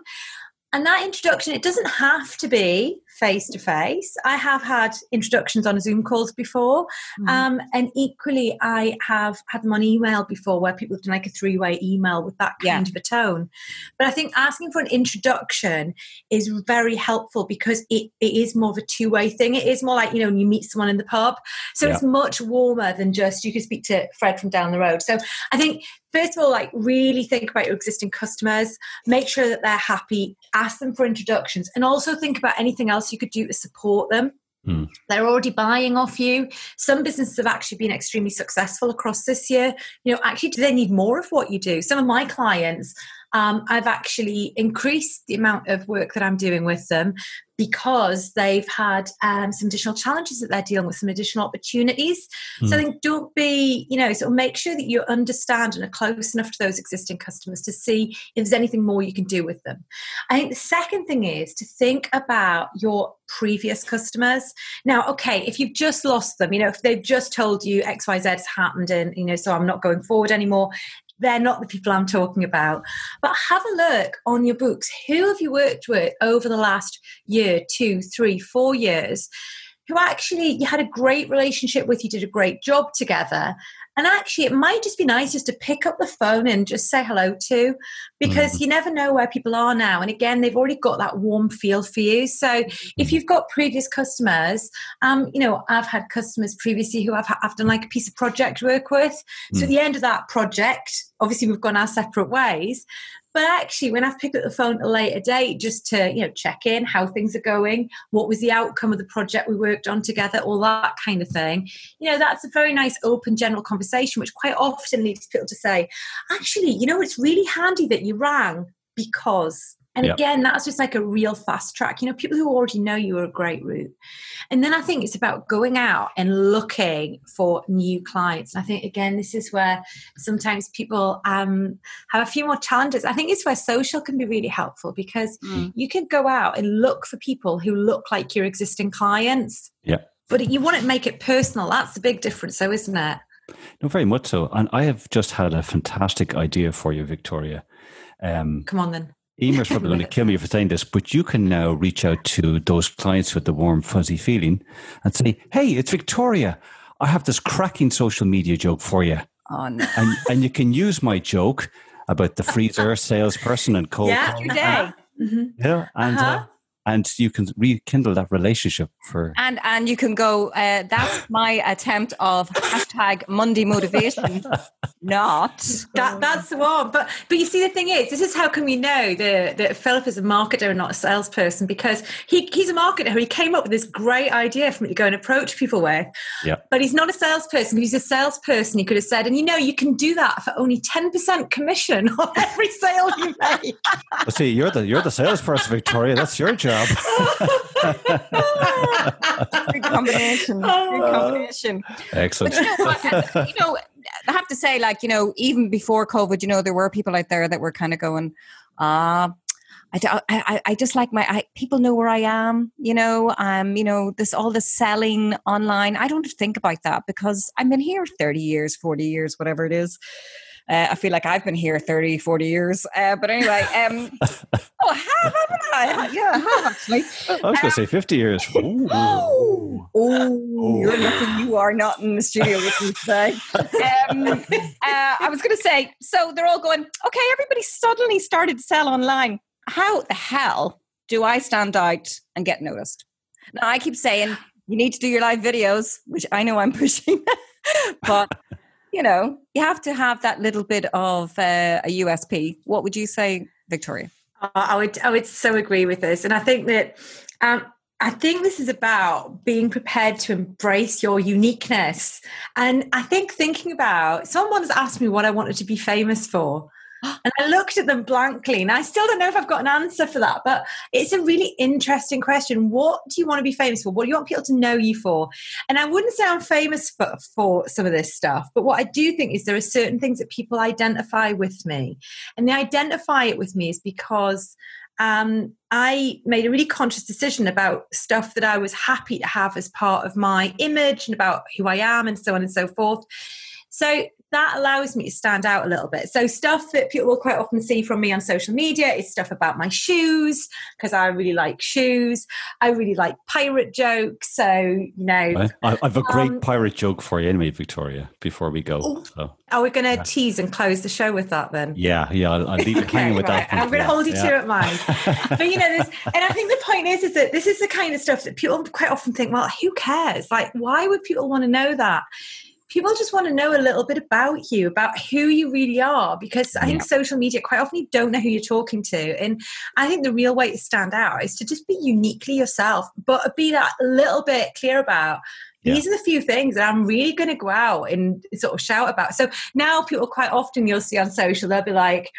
And that introduction, it doesn't have to be face to face. I have had introductions on Zoom calls before. Mm. Um, and equally, I have had them on email before where people have done like a three way email with that kind yeah. of a tone. But I think asking for an introduction is very helpful because it, it is more of a two way thing. It is more like, you know, when you meet someone in the pub. So yeah. it's much warmer than just you could speak to Fred from down the road. So I think first of all, like really think about your existing customers, make sure that they're happy, ask them for introductions, and also think about anything else you could do to support them. Mm. They're already buying off you. Some businesses have actually been extremely successful across this year. You know, actually, do they need more of what you do? Some of my clients um, I've actually increased the amount of work that I'm doing with them because they've had um, some additional challenges that they're dealing with, some additional opportunities. Mm. So I think don't be, you know, sort of make sure that you understand and are close enough to those existing customers to see if there's anything more you can do with them. I think the second thing is to think about your previous customers. Now, okay, if you've just lost them, you know, if they've just told you XYZ has happened and, you know, so I'm not going forward anymore, they're not the people I'm talking about. But have a look on your books. Who have you worked with over the last year, two, three, four years? Who actually you had a great relationship with, you did a great job together, and actually, it might just be nice just to pick up the phone and just say hello to, because mm. you never know where people are now. And again, they've already got that warm feel for you. So if mm. you've got previous customers, um, you know, I've had customers previously who I've, I've done like a piece of project work with. Mm. So at the end of that project, obviously we've gone our separate ways but actually, when I've picked up the phone at a later date just to, you know, check in how things are going, what was the outcome of the project we worked on together, all that kind of thing, you know, that's a very nice open general conversation, which quite often leads people to say, actually, you know, it's really handy that you rang because and yep. again, that's just like a real fast track. You know, people who already know you are a great route. And then I think it's about going out and looking for new clients. And I think, again, this is where sometimes people um, have a few more challenges. I think it's where social can be really helpful because mm. you can go out and look for people who look like your existing clients.
Yeah.
But you want to make it personal. That's the big difference, though, isn't it?
No, very much so. And I have just had a fantastic idea for you, Victoria.
Um, Come on then.
Emer's probably going to kill me for saying this, but you can now reach out to those clients with the warm, fuzzy feeling and say, hey, it's Victoria. I have this cracking social media joke for you.
Oh, no.
And, and you can use my joke about the freezer <laughs> salesperson and cold.
Yeah, your day.
Mm-hmm. Yeah, and uh-huh. uh, and you can rekindle that relationship for
and and you can go uh, that's <laughs> my attempt of hashtag monday motivation. <laughs> Not.
That that's the one. But but you see the thing is this is how can we know that that philip is a marketer and not a salesperson? Because he he's a marketer. He came up with this great idea for me to go and approach people with.
Yeah.
But he's not a salesperson he's a salesperson he could have said. And you know you can do that for only 10% commission <laughs> on every sale you make.
Well, see you're the you're the salesperson victoria. That's your job job. <laughs>
Good combination. Good combination.
Excellent.
But you know, you know, I have to say, like, you know, even before COVID, you know, there were people out there that were kind of going, ah, uh, I, I, I just like my I, people know where I am, you know. Um, you know this all the selling online. I don't think about that because I've been here thirty years, forty years, whatever it is. Uh, I feel like I've been here 30, 40 years. Uh, but anyway, um, <laughs> oh, have, haven't I? Yeah, I have actually.
I was going to say 50 years. <laughs> Ooh.
Oh, oh, you're lucky you are not in the studio with me today. Um, uh, I was going to say, so they're all going, okay, everybody suddenly started to sell online. How the hell do I stand out and get noticed? Now, I keep saying you need to do your live videos, which I know I'm <laughs> pushing, but you know, you have to have that little bit of uh, a USP. What would you say, Victoria?
I would, I would so agree with this, and I think that um, I think this is about being prepared to embrace your uniqueness. And I think thinking about someone's asked me what I wanted to be famous for. And I looked at them blankly, and I still don't know if I've got an answer for that. But it's a really interesting question. What do you want to be famous for? What do you want people to know you for? And I wouldn't say I'm famous for, for some of this stuff, but what I do think is there are certain things that people identify with me. And they identify it with me is because um, I made a really conscious decision about stuff that I was happy to have as part of my image and about who I am and so on and so forth. So that allows me to stand out a little bit. So stuff that people will quite often see from me on social media is stuff about my shoes because I really like shoes. I really like pirate jokes. So you know,
I, have a great um, pirate joke for you anyway, Victoria. Before we go, oh, so.
are we going to yeah. tease and close the show with that then?
Yeah, yeah. I'll, I'll leave it <laughs> okay, hanging with right. that.
I'm going to hold you
yeah.
to it, mine. but you know, this, and I think the point is, is that this is the kind of stuff that people quite often think, well, who cares? Like, why would people want to know that? People just want to know a little bit about you, about who you really are, because I think social media quite often you don't know who you're talking to. And I think the real way to stand out is to just be uniquely yourself, but be that little bit clear about yeah. these are the few things that I'm really going to go out and sort of shout about. So now people quite often you'll see on social, they'll be like,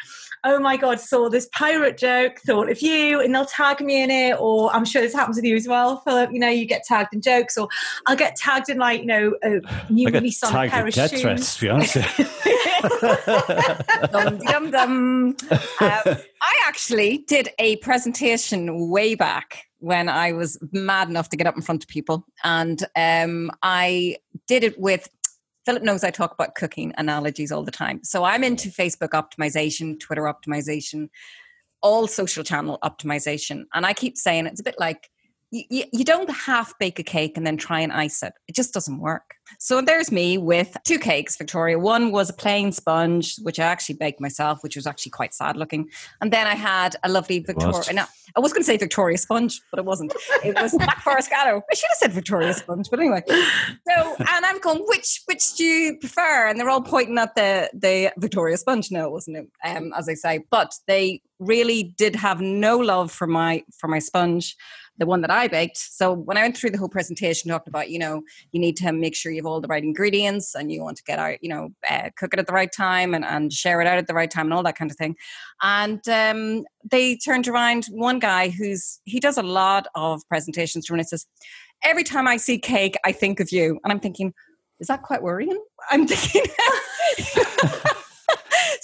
oh my God, saw this pirate joke, thought of you, and they'll tag me in it. Or I'm sure this happens with you as well, Philip. You know, you get tagged in jokes, or I'll get tagged in like, you know, a new release on a pair of shoes. Threats, to be honest. <laughs>
dum, dum, dum. <laughs> Um, I actually did a presentation way back when I was mad enough to get up in front of people. And um, I did it with Philip knows I talk about cooking analogies all the time. So I'm into Facebook optimization, Twitter optimization, all social channel optimization. And I keep saying it's a bit like you, you don't half bake a cake and then try and ice it. It just doesn't work. So there's me with two cakes, Victoria. One was a plain sponge, which I actually baked myself, which was actually quite sad looking. And then I had a lovely Victoria. No, I was going to say Victoria sponge, but it wasn't. It was <laughs> Black Forest gateau. I should have said Victoria sponge, but anyway. So, and I'm going, which which do you prefer? And they're all pointing at the the Victoria sponge. No, it wasn't it, um, as I say. But they really did have no love for my for my sponge the one that I baked. So when I went through the whole presentation, talked about, you know, you need to make sure you have all the right ingredients and you want to get out, you know, uh, cook it at the right time and, and share it out at the right time and all that kind of thing. And um, they turned around one guy who's, he does a lot of presentations and it says, every time I see cake, I think of you. And I'm thinking, is that quite worrying? I'm thinking. <laughs> <laughs>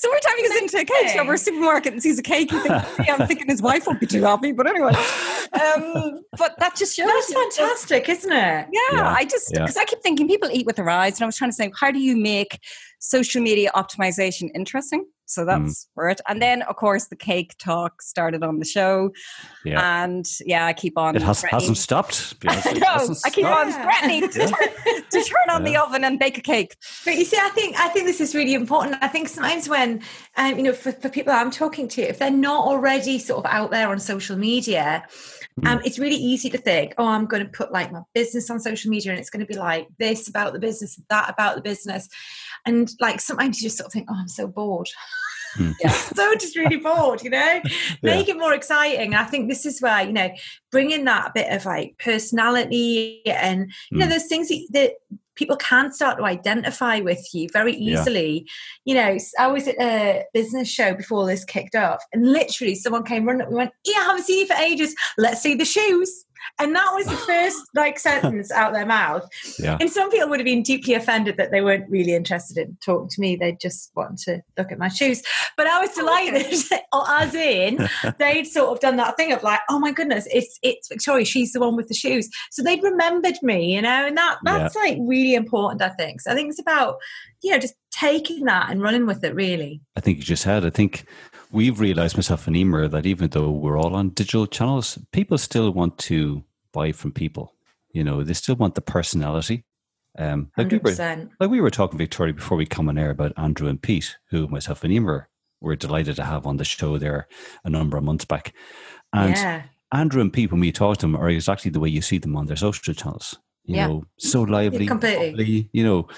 So every time he goes into a cake shop or a supermarket and sees a cake, he thinks, yeah, I'm thinking his wife won't be too happy. But anyway, um, but that just shows.
That's fantastic, isn't it?
Yeah, yeah. I just because yeah. I keep thinking people eat with their eyes, and I was trying to say, how do you make social media optimization interesting? So mm. that's mm. for it. And then, of course, the cake talk started on the show. Yeah. And yeah, I keep on.
It has, hasn't stopped. <laughs>
I know. I keep on threatening to, turn, to turn on yeah. the oven and bake a cake.
But you see, I think I think this is really important. I think sometimes when, um, you know, for, for people I'm talking to, if they're not already sort of out there on social media, mm. um, it's really easy to think, oh, I'm going to put like my business on social media and it's going to be like this about the business, that about the business. And like sometimes you just sort of think, oh, I'm so bored. Mm. Yeah. <laughs> so just really bored, you know? <laughs> Make yeah. it more exciting. I think this is where, you know, bringing that bit of like personality and, you mm. know, those things that, that, people can start to identify with you very easily. Yeah. You know, I was at a business show before this kicked off, and literally someone came running up and went, Yeah, I haven't seen you for ages. Let's see the shoes. And that was the <gasps> first like sentence out their mouth. Yeah. And some people would have been deeply offended that they weren't really interested in talking to me. They just wanted to look at my shoes. But I was oh, delighted, <laughs> oh, as in <laughs> they'd sort of done that thing of like, oh my goodness, it's it's Victoria, she's the one with the shoes. So they'd remembered me, you know, and that that's yeah. like really important, I think. So I think it's about you know, just taking that and running with it, really.
I think you just had. I think we've realized, myself and Emer, that even though we're all on digital channels, people still want to buy from people. You know, they still want the personality.
Um, like, 100%.
we were, like we were talking, Victoria, before we come on air about Andrew and Pete, who myself and Emer were delighted to have on the show there a number of months back. And yeah. Andrew and Pete, when we talk to them, are exactly the way you see them on their social channels. You yeah. know, so lively, completely. you know,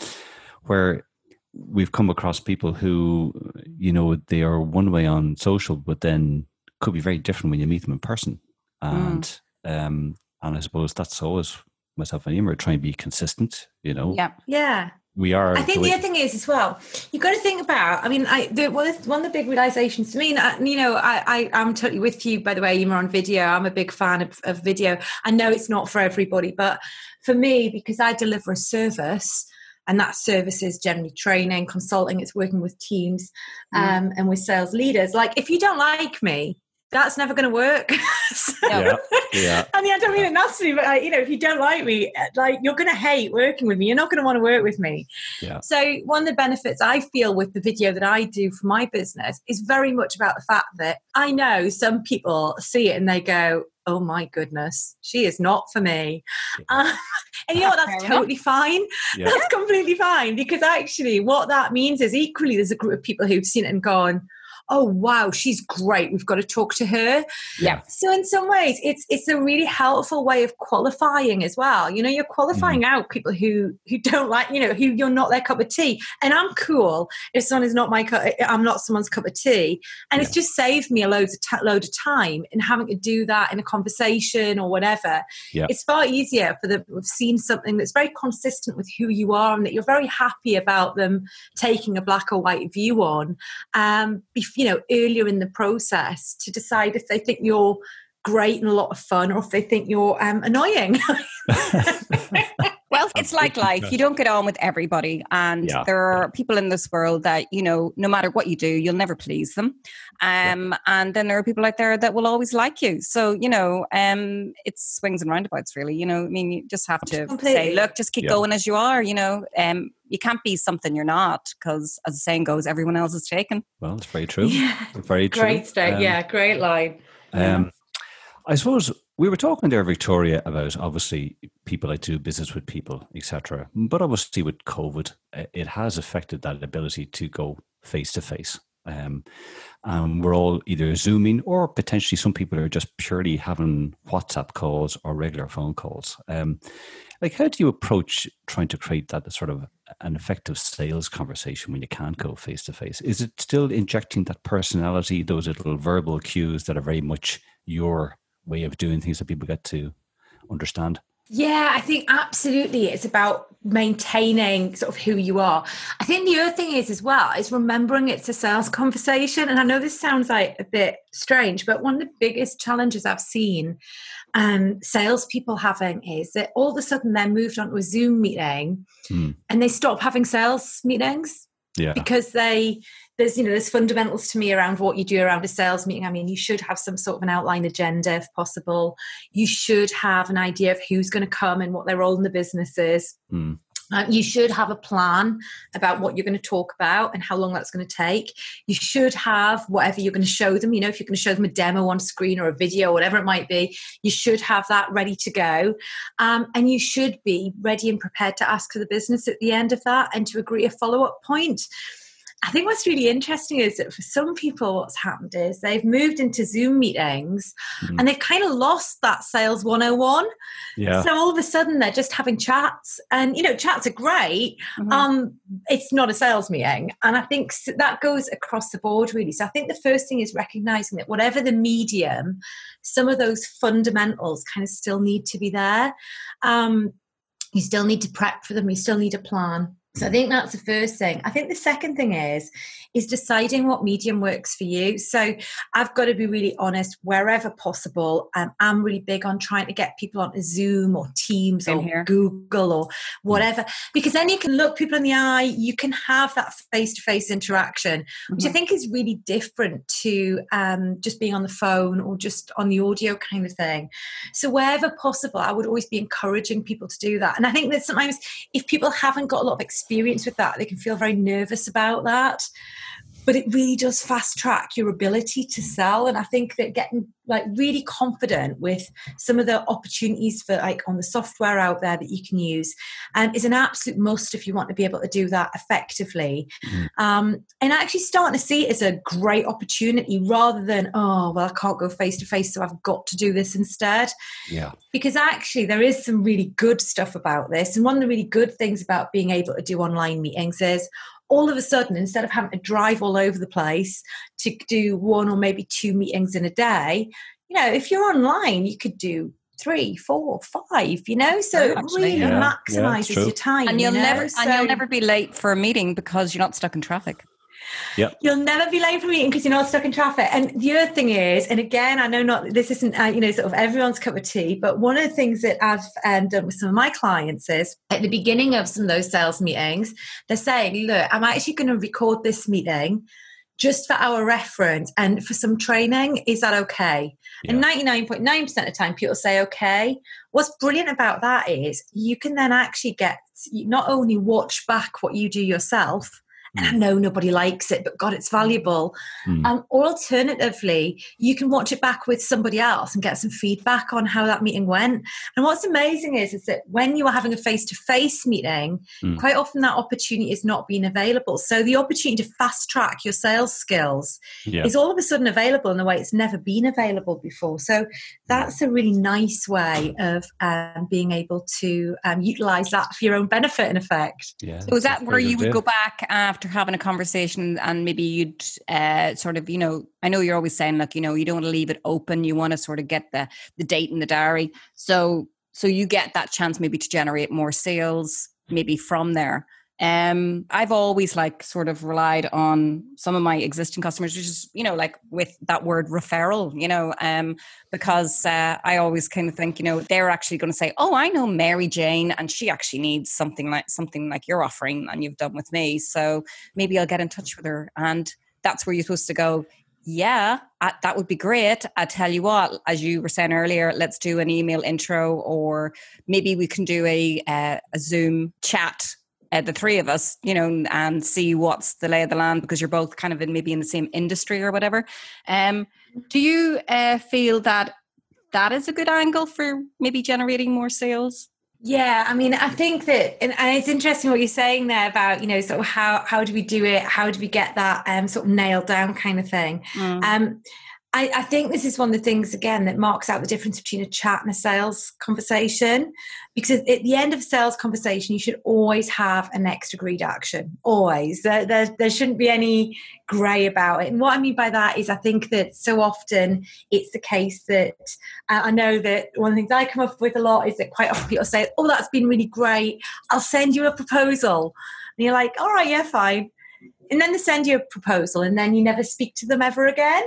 where we've come across people who, you know, they are one way on social, but then could be very different when you meet them in person. And mm. um, and I suppose that's always myself and Emer trying to be consistent, you know.
Yeah. Yeah.
We are.
I think the, the other thing is as well, you've got to think about. I mean, I the, one of the big realizations to me, and you know, I, I am totally with you. By the way, you're on video. I'm a big fan of, of video. I know it's not for everybody, but for me, because I deliver a service, and that service is generally training, consulting. It's working with teams mm. um, and with sales leaders. Like, if you don't like me, that's never going to work. <laughs> so, yeah, yeah. <laughs> I mean, I don't mean it nasty, but uh, you know, if you don't like me, uh, like you're going to hate working with me. You're not going to want to work with me. Yeah. So one of the benefits I feel with the video that I do for my business is very much about the fact that I know some people see it and they go, "Oh my goodness, she is not for me." Um, <laughs> and you know what? That's totally fine. Yeah. That's completely fine because actually, what that means is equally there's a group of people who've seen it and gone oh wow she's great we've got to talk to her
yeah
so in some ways it's it's a really helpful way of qualifying as well you know you're qualifying mm. out people who who don't like you know who you're not their cup of tea and i'm cool if someone is not my cup i'm not someone's cup of tea and yeah. it's just saved me a load of t- load of time in having to do that in a conversation or whatever yeah. it's far easier for the we've seen something that's very consistent with who you are and that you're very happy about them taking a black or white view on um, you know earlier in the process to decide if they think you're great and a lot of fun or if they think you're um, annoying <laughs> <laughs>
well it's like life you don't get on with everybody and yeah. there are people in this world that you know no matter what you do you'll never please them um, yeah. and then there are people out there that will always like you so you know um, it's swings and roundabouts really you know i mean you just have to Completely. say look just keep yeah. going as you are you know um, you can't be something you're not because, as the saying goes, everyone else is taken.
Well, it's very true. <laughs> Yeah. Very true.
Great start. Um, yeah, great line. Um,
I suppose we were talking there, Victoria, about obviously people like do business with people, etc. But obviously, with COVID, it has affected that ability to go face to face. And we're all either zooming or potentially some people are just purely having WhatsApp calls or regular phone calls. Um, like, how do you approach trying to create that sort of an effective sales conversation when you can't go face to face? Is it still injecting that personality, those little verbal cues that are very much your way of doing things that people get to understand?
Yeah, I think absolutely. It's about maintaining sort of who you are. I think the other thing is as well is remembering it's a sales conversation. And I know this sounds like a bit strange, but one of the biggest challenges I've seen um, salespeople having is that all of a sudden they're moved onto a Zoom meeting mm. and they stop having sales meetings.
Yeah.
Because they there's you know there's fundamentals to me around what you do around a sales meeting i mean you should have some sort of an outline agenda if possible you should have an idea of who's going to come and what their role in the business is mm. Um, you should have a plan about what you're going to talk about and how long that's going to take. You should have whatever you're going to show them. You know, if you're going to show them a demo on screen or a video, or whatever it might be, you should have that ready to go. Um, and you should be ready and prepared to ask for the business at the end of that and to agree a follow up point. I think what's really interesting is that for some people, what's happened is they've moved into Zoom meetings mm-hmm. and they've kind of lost that sales 101. Yeah. So all of a sudden they're just having chats and, you know, chats are great. Mm-hmm. Um, it's not a sales meeting. And I think that goes across the board really. So I think the first thing is recognizing that whatever the medium, some of those fundamentals kind of still need to be there. Um, you still need to prep for them. You still need a plan. So I think that's the first thing. I think the second thing is is deciding what medium works for you. So I've got to be really honest wherever possible. Um, I'm really big on trying to get people onto Zoom or Teams in or here. Google or whatever, because then you can look people in the eye. You can have that face to face interaction, mm-hmm. which I mm-hmm. think is really different to um, just being on the phone or just on the audio kind of thing. So wherever possible, I would always be encouraging people to do that. And I think that sometimes if people haven't got a lot of experience experience with that, they can feel very nervous about that but it really does fast track your ability to sell and i think that getting like really confident with some of the opportunities for like on the software out there that you can use and is an absolute must if you want to be able to do that effectively. Mm. um, and actually starting to see it as a great opportunity rather than oh well i can't go face to face so i've got to do this instead.
Yeah.
Because actually there is some really good stuff about this and one of the really good things about being able to do online meetings is all of a sudden, instead of having to drive all over the place to do one or maybe two meetings in a day, you know, if you're online, you could do three, four, five, you know, so it really yeah. maximizes yeah, your time.
And you'll
you know?
never so, and you'll never be late for a meeting because you're not stuck in traffic.
Yep.
You'll never be late for a meeting because you're not stuck in traffic. And the other thing is, and again, I know not this isn't uh, you know sort of everyone's cup of tea, but one of the things that I've um, done with some of my clients is at the beginning of some of those sales meetings, they're saying, "Look, I'm actually going to record this meeting." Just for our reference and for some training, is that okay? Yeah. And 99.9% of the time, people say okay. What's brilliant about that is you can then actually get not only watch back what you do yourself, and I hmm. know nobody likes it, but God, it's valuable. Mm. Um, or alternatively, you can watch it back with somebody else and get some feedback on how that meeting went. And what's amazing is, is that when you are having a face to face meeting, mm. quite often that opportunity is not being available. So the opportunity to fast track your sales skills yeah. is all of a sudden available in a way it's never been available before. So that's a really nice way of um, being able to um, utilize that for your own benefit, in effect.
Yeah, so is that where you would go back after? After having a conversation and maybe you'd uh, sort of, you know, I know you're always saying like, you know, you don't want to leave it open. You want to sort of get the the date in the diary. So so you get that chance maybe to generate more sales maybe from there. Um, I've always like sort of relied on some of my existing customers, which is you know like with that word referral, you know, um, because uh, I always kind of think you know they're actually going to say, oh, I know Mary Jane, and she actually needs something like something like you're offering and you've done with me, so maybe I'll get in touch with her, and that's where you're supposed to go. Yeah, I, that would be great. I tell you what, as you were saying earlier, let's do an email intro, or maybe we can do a uh, a Zoom chat uh, the three of us, you know, and see what's the lay of the land because you're both kind of in maybe in the same industry or whatever. Um, do you uh, feel that that is a good angle for maybe generating more sales?
Yeah, I mean, I think that, and, and, it's interesting what you're saying there about, you know, sort of how how do we do it? How do we get that um, sort of nailed down kind of thing? Mm. Um, I, I, think this is one of the things again that marks out the difference between a chat and a sales conversation because at the end of a sales conversation you should always have a next agreed action always. There, there, there shouldn't be any grey about it. And what i mean by that is i think that so often it's the case that uh, i know that one of the things i come up with a lot is that quite often people say oh that's been really great. I'll send you a proposal. And you're like all right yeah fine and then they send you a proposal and then you never speak to them ever again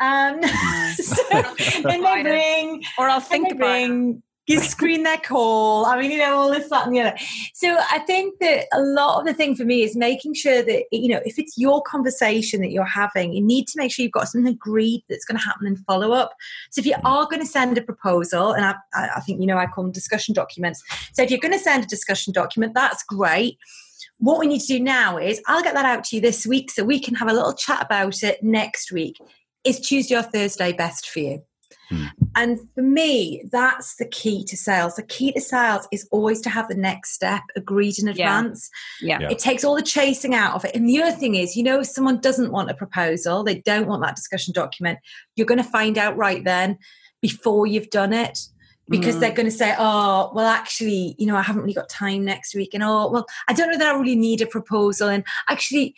um, <laughs> so, and they ring
or i'll think about ring,
you screen their call. I mean, you know, all this, that, and the other. So I think that a lot of the thing for me is making sure that, you know, if it's your conversation that you're having, you need to make sure you've got something agreed that's going to happen in follow up. So if you are going to send a proposal, and I, I think, you know, I call them discussion documents. So if you're going to send a discussion document, that's great what we need to do now is I'll get that out to you this week so we can have a little chat about it next week. Is Tuesday or Thursday best for you? Hmm. And for me, that's the key to sales. The key to sales is always to have the next step agreed in advance.
Yeah. yeah.
It takes all the chasing out of it. And the other thing is, you know, if someone doesn't want a proposal, they don't want that discussion document, you're going to find out right then before you've done it because mm. they're going to say, oh, well, actually, you know, I haven't really got time next week. And oh, well, I don't know that I really need a proposal. And actually,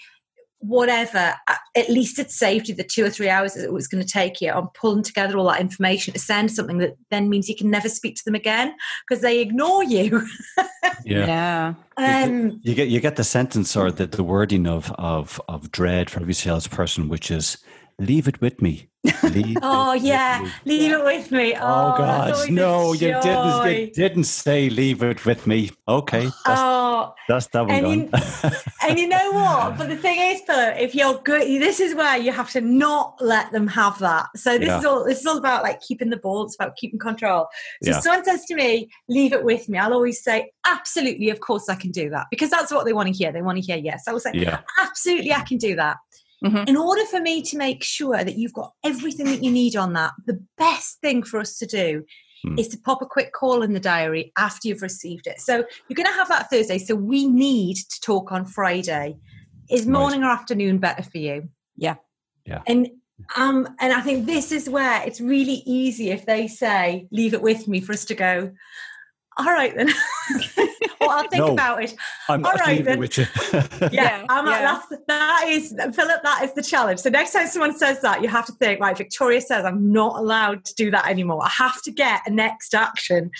whatever, at least it saved you the two or three hours it was going to take you on pulling together all that information to send something that then means you can never speak to them again because they ignore you. <laughs>
yeah. yeah. Um, you, get, you get the sentence or the, the wording of, of, of dread for every salesperson, which is, leave it with me.
Leave <laughs> oh yeah, leave it with me.
Oh, oh God, no, you didn't. You didn't say leave it with me. Okay.
Oh,
That's that one
and. You, <laughs> and you know what? But the thing is, Philip, if you're good, this is where you have to not let them have that. So this yeah. is all. This is all about like keeping the ball. It's about keeping control. So yeah. someone says to me, "Leave it with me," I'll always say, "Absolutely, of course I can do that," because that's what they want to hear. They want to hear yes. I will say, yeah. "Absolutely, I can do that." Mm-hmm. In order for me to make sure that you've got everything that you need on that, the best thing for us to do mm. is to pop a quick call in the diary after you've received it. So you're going to have that Thursday. So we need to talk on Friday. Is morning right. or afternoon better for you?
Yeah.
Yeah.
And um, and I think this is where it's really easy if they say, leave it with me for us to go, all right then. <laughs> well, I'll think no, about it.
I'm All right then. With you. <laughs>
yeah, yeah, I'm, yeah. That's, that is Philip. That is the challenge. So next time someone says that, you have to think. Right, Victoria says I'm not allowed to do that anymore. I have to get a next action,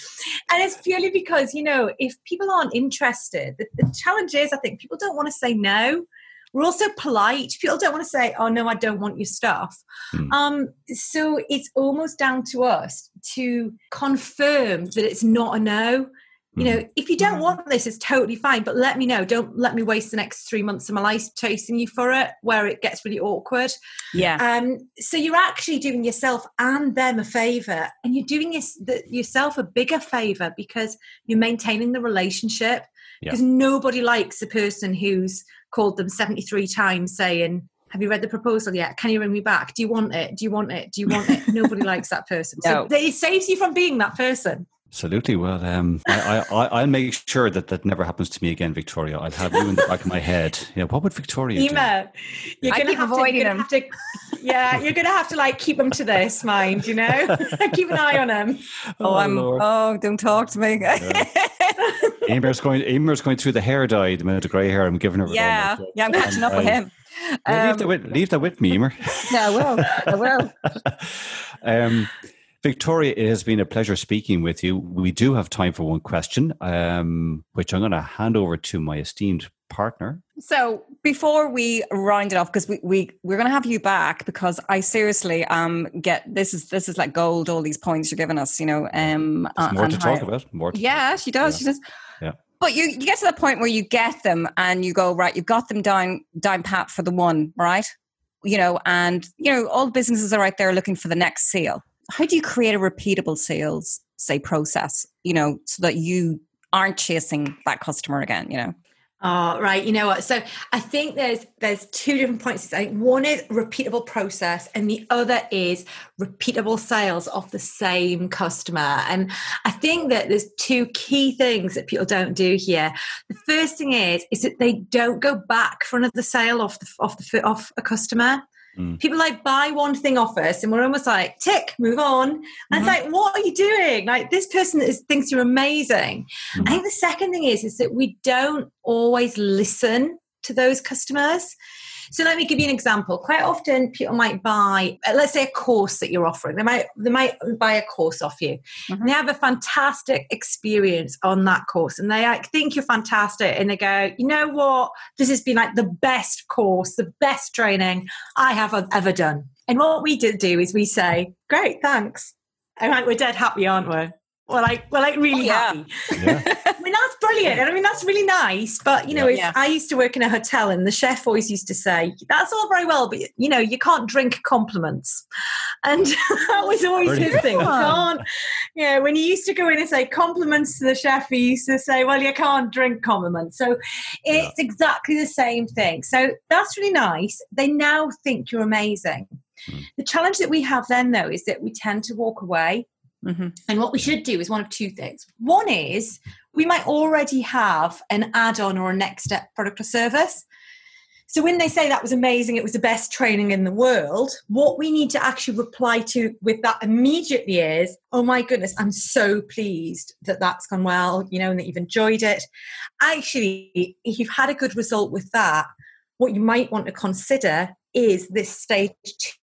and it's purely because you know if people aren't interested, the, the challenge is I think people don't want to say no we're also polite. People don't want to say, "Oh no, I don't want your stuff." Mm. Um, so it's almost down to us to confirm that it's not a no. You know, hmm. if you don't hmm. want this, it's totally fine. But let me know. Don't let me waste the next three months of my life chasing you for it, where it gets really awkward.
Yeah.
Um. So you're actually doing yourself and them a favor, and you're doing yourself a bigger favor because you're maintaining the relationship. Because yeah. nobody likes a person who's called them 73 times saying, have you read the proposal yet? Can you ring me back? Do you want it? Do you want it? Do you want it? <laughs> Nobody likes that person. No. So it saves you from being that person.
Absolutely. Well, um, I, I, will make sure that that never happens to me again, Victoria. I'll have you in the back of my head. Yeah, what would Victoria
Emer,
do?
You're going to have to, you're have to, yeah, you're going to have to like keep them to this mind, you know, <laughs> keep an eye on them.
Oh, oh I'm, oh, don't talk to me. Yeah. <laughs>
Emer's going. Emer's going through the hair dye, the amount of grey hair. I'm giving her.
Yeah, yeah, I'm catching up with him.
Um, leave, that with, leave that with me, Emer.
Yeah, I will. I will. <laughs>
um, Victoria, it has been a pleasure speaking with you. We do have time for one question, um, which I'm going to hand over to my esteemed partner.
So before we round it off, because we, we we're going to have you back because I seriously um get this is this is like gold. All these points you're giving us, you know. Um,
more to talk about. More.
yeah, she does. Yeah. She does. Yeah. But you, you get to the point where you get them and you go right. You've got them down down pat for the one, right? You know, and you know all the businesses are out there looking for the next sale how do you create a repeatable sales say process you know so that you aren't chasing that customer again you know
Oh, right. You know what? So I think there's there's two different points. I think one is repeatable process, and the other is repeatable sales of the same customer. And I think that there's two key things that people don't do here. The first thing is is that they don't go back for another sale off the off the off a customer. Mm. People like buy one thing off us and we're almost like, tick, move on. And mm-hmm. it's like, what are you doing? Like this person is, thinks you're amazing. Mm-hmm. I think the second thing is, is that we don't always listen to those customers. So let me give you an example. Quite often people might buy, uh, let's say a course that you're offering. They might they might buy a course off you. Mm-hmm. And they have a fantastic experience on that course. And they like, think you're fantastic. And they go, you know what? This has been like the best course, the best training I have ever done. And what we did do is we say, Great, thanks. And like we're dead happy, aren't we? We're like we're like really oh, yeah. happy. Yeah. <laughs> I mean that's brilliant. And I mean that's really nice. But you know, yeah. I used to work in a hotel and the chef always used to say, That's all very well, but you know, you can't drink compliments. And <laughs> that was always his thing. You can't yeah, when he used to go in and say compliments to the chef, he used to say, Well, you can't drink compliments. So it's exactly the same thing. So that's really nice. They now think you're amazing. Mm. The challenge that we have then though is that we tend to walk away Mm-hmm. And what we should do is one of two things. One is we might already have an add on or a next step product or service. So when they say that was amazing, it was the best training in the world, what we need to actually reply to with that immediately is, oh my goodness, I'm so pleased that that's gone well, you know, and that you've enjoyed it. Actually, if you've had a good result with that, what you might want to consider is this stage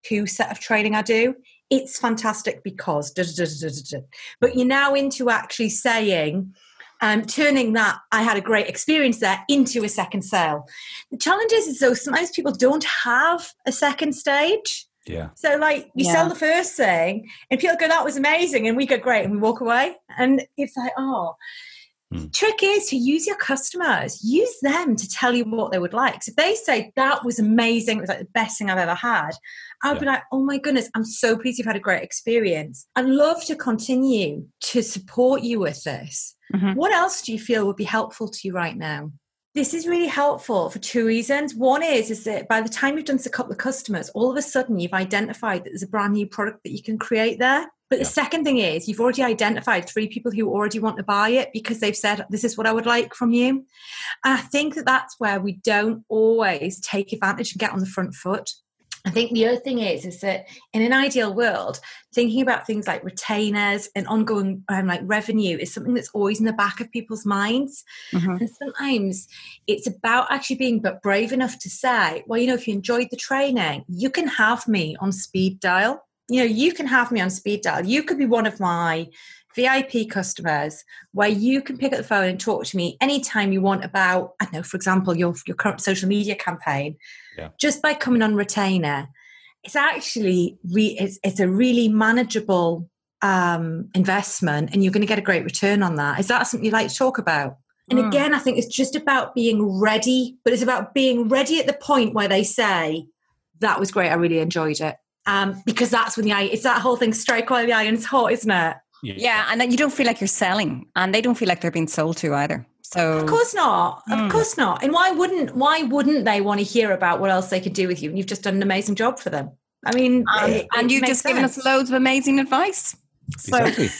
two set of training I do it's fantastic because da, da, da, but you're now into actually saying um, turning that I had a great experience there into a second sale. The challenge is, is though sometimes people don't have a second stage.
Yeah.
So like you yeah. sell the first thing and people go, that was amazing. And we go, great. And we walk away. And it's like, oh, Mm. Trick is to use your customers, use them to tell you what they would like. So if they say that was amazing, it was like the best thing I've ever had, I would yeah. be like, oh my goodness, I'm so pleased you've had a great experience. I'd love to continue to support you with this. Mm-hmm. What else do you feel would be helpful to you right now? This is really helpful for two reasons. One is, is that by the time you've done a couple of customers, all of a sudden you've identified that there's a brand new product that you can create there. But yeah. the second thing is, you've already identified three people who already want to buy it because they've said, This is what I would like from you. And I think that that's where we don't always take advantage and get on the front foot. I think the other thing is is that in an ideal world, thinking about things like retainers and ongoing um, like revenue is something that's always in the back of people's minds. Mm-hmm. And sometimes it's about actually being but brave enough to say, well, you know, if you enjoyed the training, you can have me on speed dial. You know, you can have me on speed dial. You could be one of my VIP customers where you can pick up the phone and talk to me anytime you want about, I don't know, for example, your, your current social media campaign. Yeah. Just by coming on retainer, it's actually re, it's, it's a really manageable um, investment and you're going to get a great return on that. Is that something you'd like to talk about? And mm. again, I think it's just about being ready, but it's about being ready at the point where they say, that was great, I really enjoyed it. Um, because that's when the eye, it's that whole thing, strike while the iron's hot, isn't it?
Yeah. yeah, and then you don't feel like you're selling, and they don't feel like they're being sold to either. So
of course not, of mm. course not. And why wouldn't why wouldn't they want to hear about what else they could do with you? And you've just done an amazing job for them. I mean,
um, it, and you've just sense. given us loads of amazing advice.
So. Exactly. <laughs>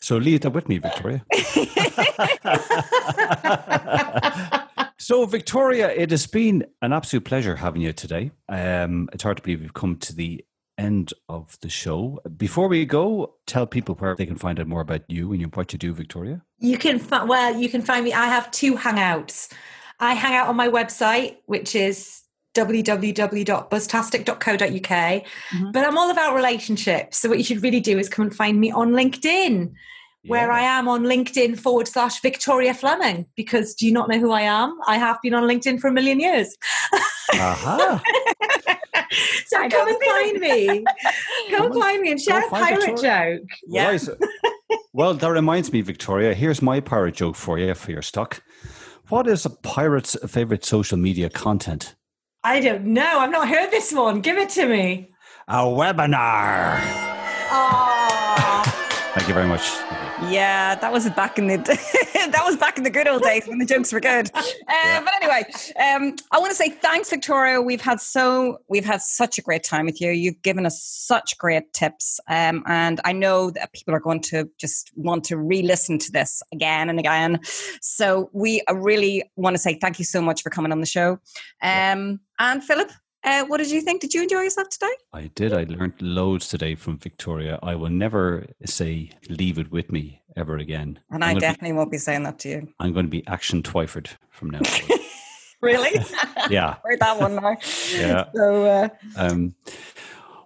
So leave that with me, Victoria. <laughs> so, Victoria, it has been an absolute pleasure having you today. Um, it's hard to believe we've come to the end of the show. Before we go, tell people where they can find out more about you and what you do, Victoria.
You can well, you can find me. I have two hangouts. I hang out on my website, which is www.buzztastic.co.uk. Mm-hmm. But I'm all about relationships. So what you should really do is come and find me on LinkedIn. Yeah. Where I am on LinkedIn forward slash Victoria Fleming, because do you not know who I am? I have been on LinkedIn for a million years. Uh-huh. <laughs> so I come and find me. <laughs> Come and find me and share a pirate Victoria. joke.
Yeah. Right. well, that reminds me, Victoria. Here's my pirate joke for you for your stock. What is a pirate's favorite social media content?
I don't know. I've not heard this one. Give it to me.
A webinar.
Oh.
Thank you very much.
Yeah, that was back in the <laughs> that was back in the good old days when the jokes were good. <laughs> Uh, yeah. But anyway, um, I want to say thanks, Victoria. We've had so we've had such a great time with you. You've given us such great tips, um, and I know that people are going to just want to re-listen to this again and again. So we really want to say thank you so much for coming on the show. Um, and Philip, uh, what did you think? Did you enjoy yourself today?
I did. I learned loads today from Victoria. I will never say leave it with me ever again.
And I'm i definitely be, won't be saying that to you.
I'm going to be action Twyford from now on. <laughs> <laughs>
really?
yeah. <laughs>
Heard that one now.
Yeah.
So, uh, um,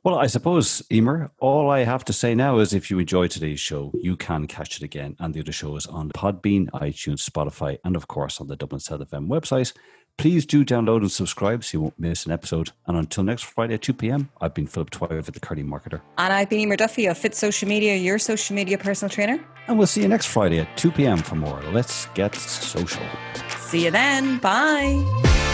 well, I suppose, Emer, all I have to say now is if you enjoyed today's show, you can catch it again. And the other shows on Podbean, iTunes, Spotify, and of course on the Dublin South FM website. Please do download and subscribe so you won't miss an episode. And until next Friday at 2 p.m., I've been Philip Twyford, at the Curly Marketer.
And I've been Emer Duffy of Fit Social Media, your social media personal trainer.
And we'll see you next Friday at 2 p.m. for more Let's Get Social.
See you then. Bye.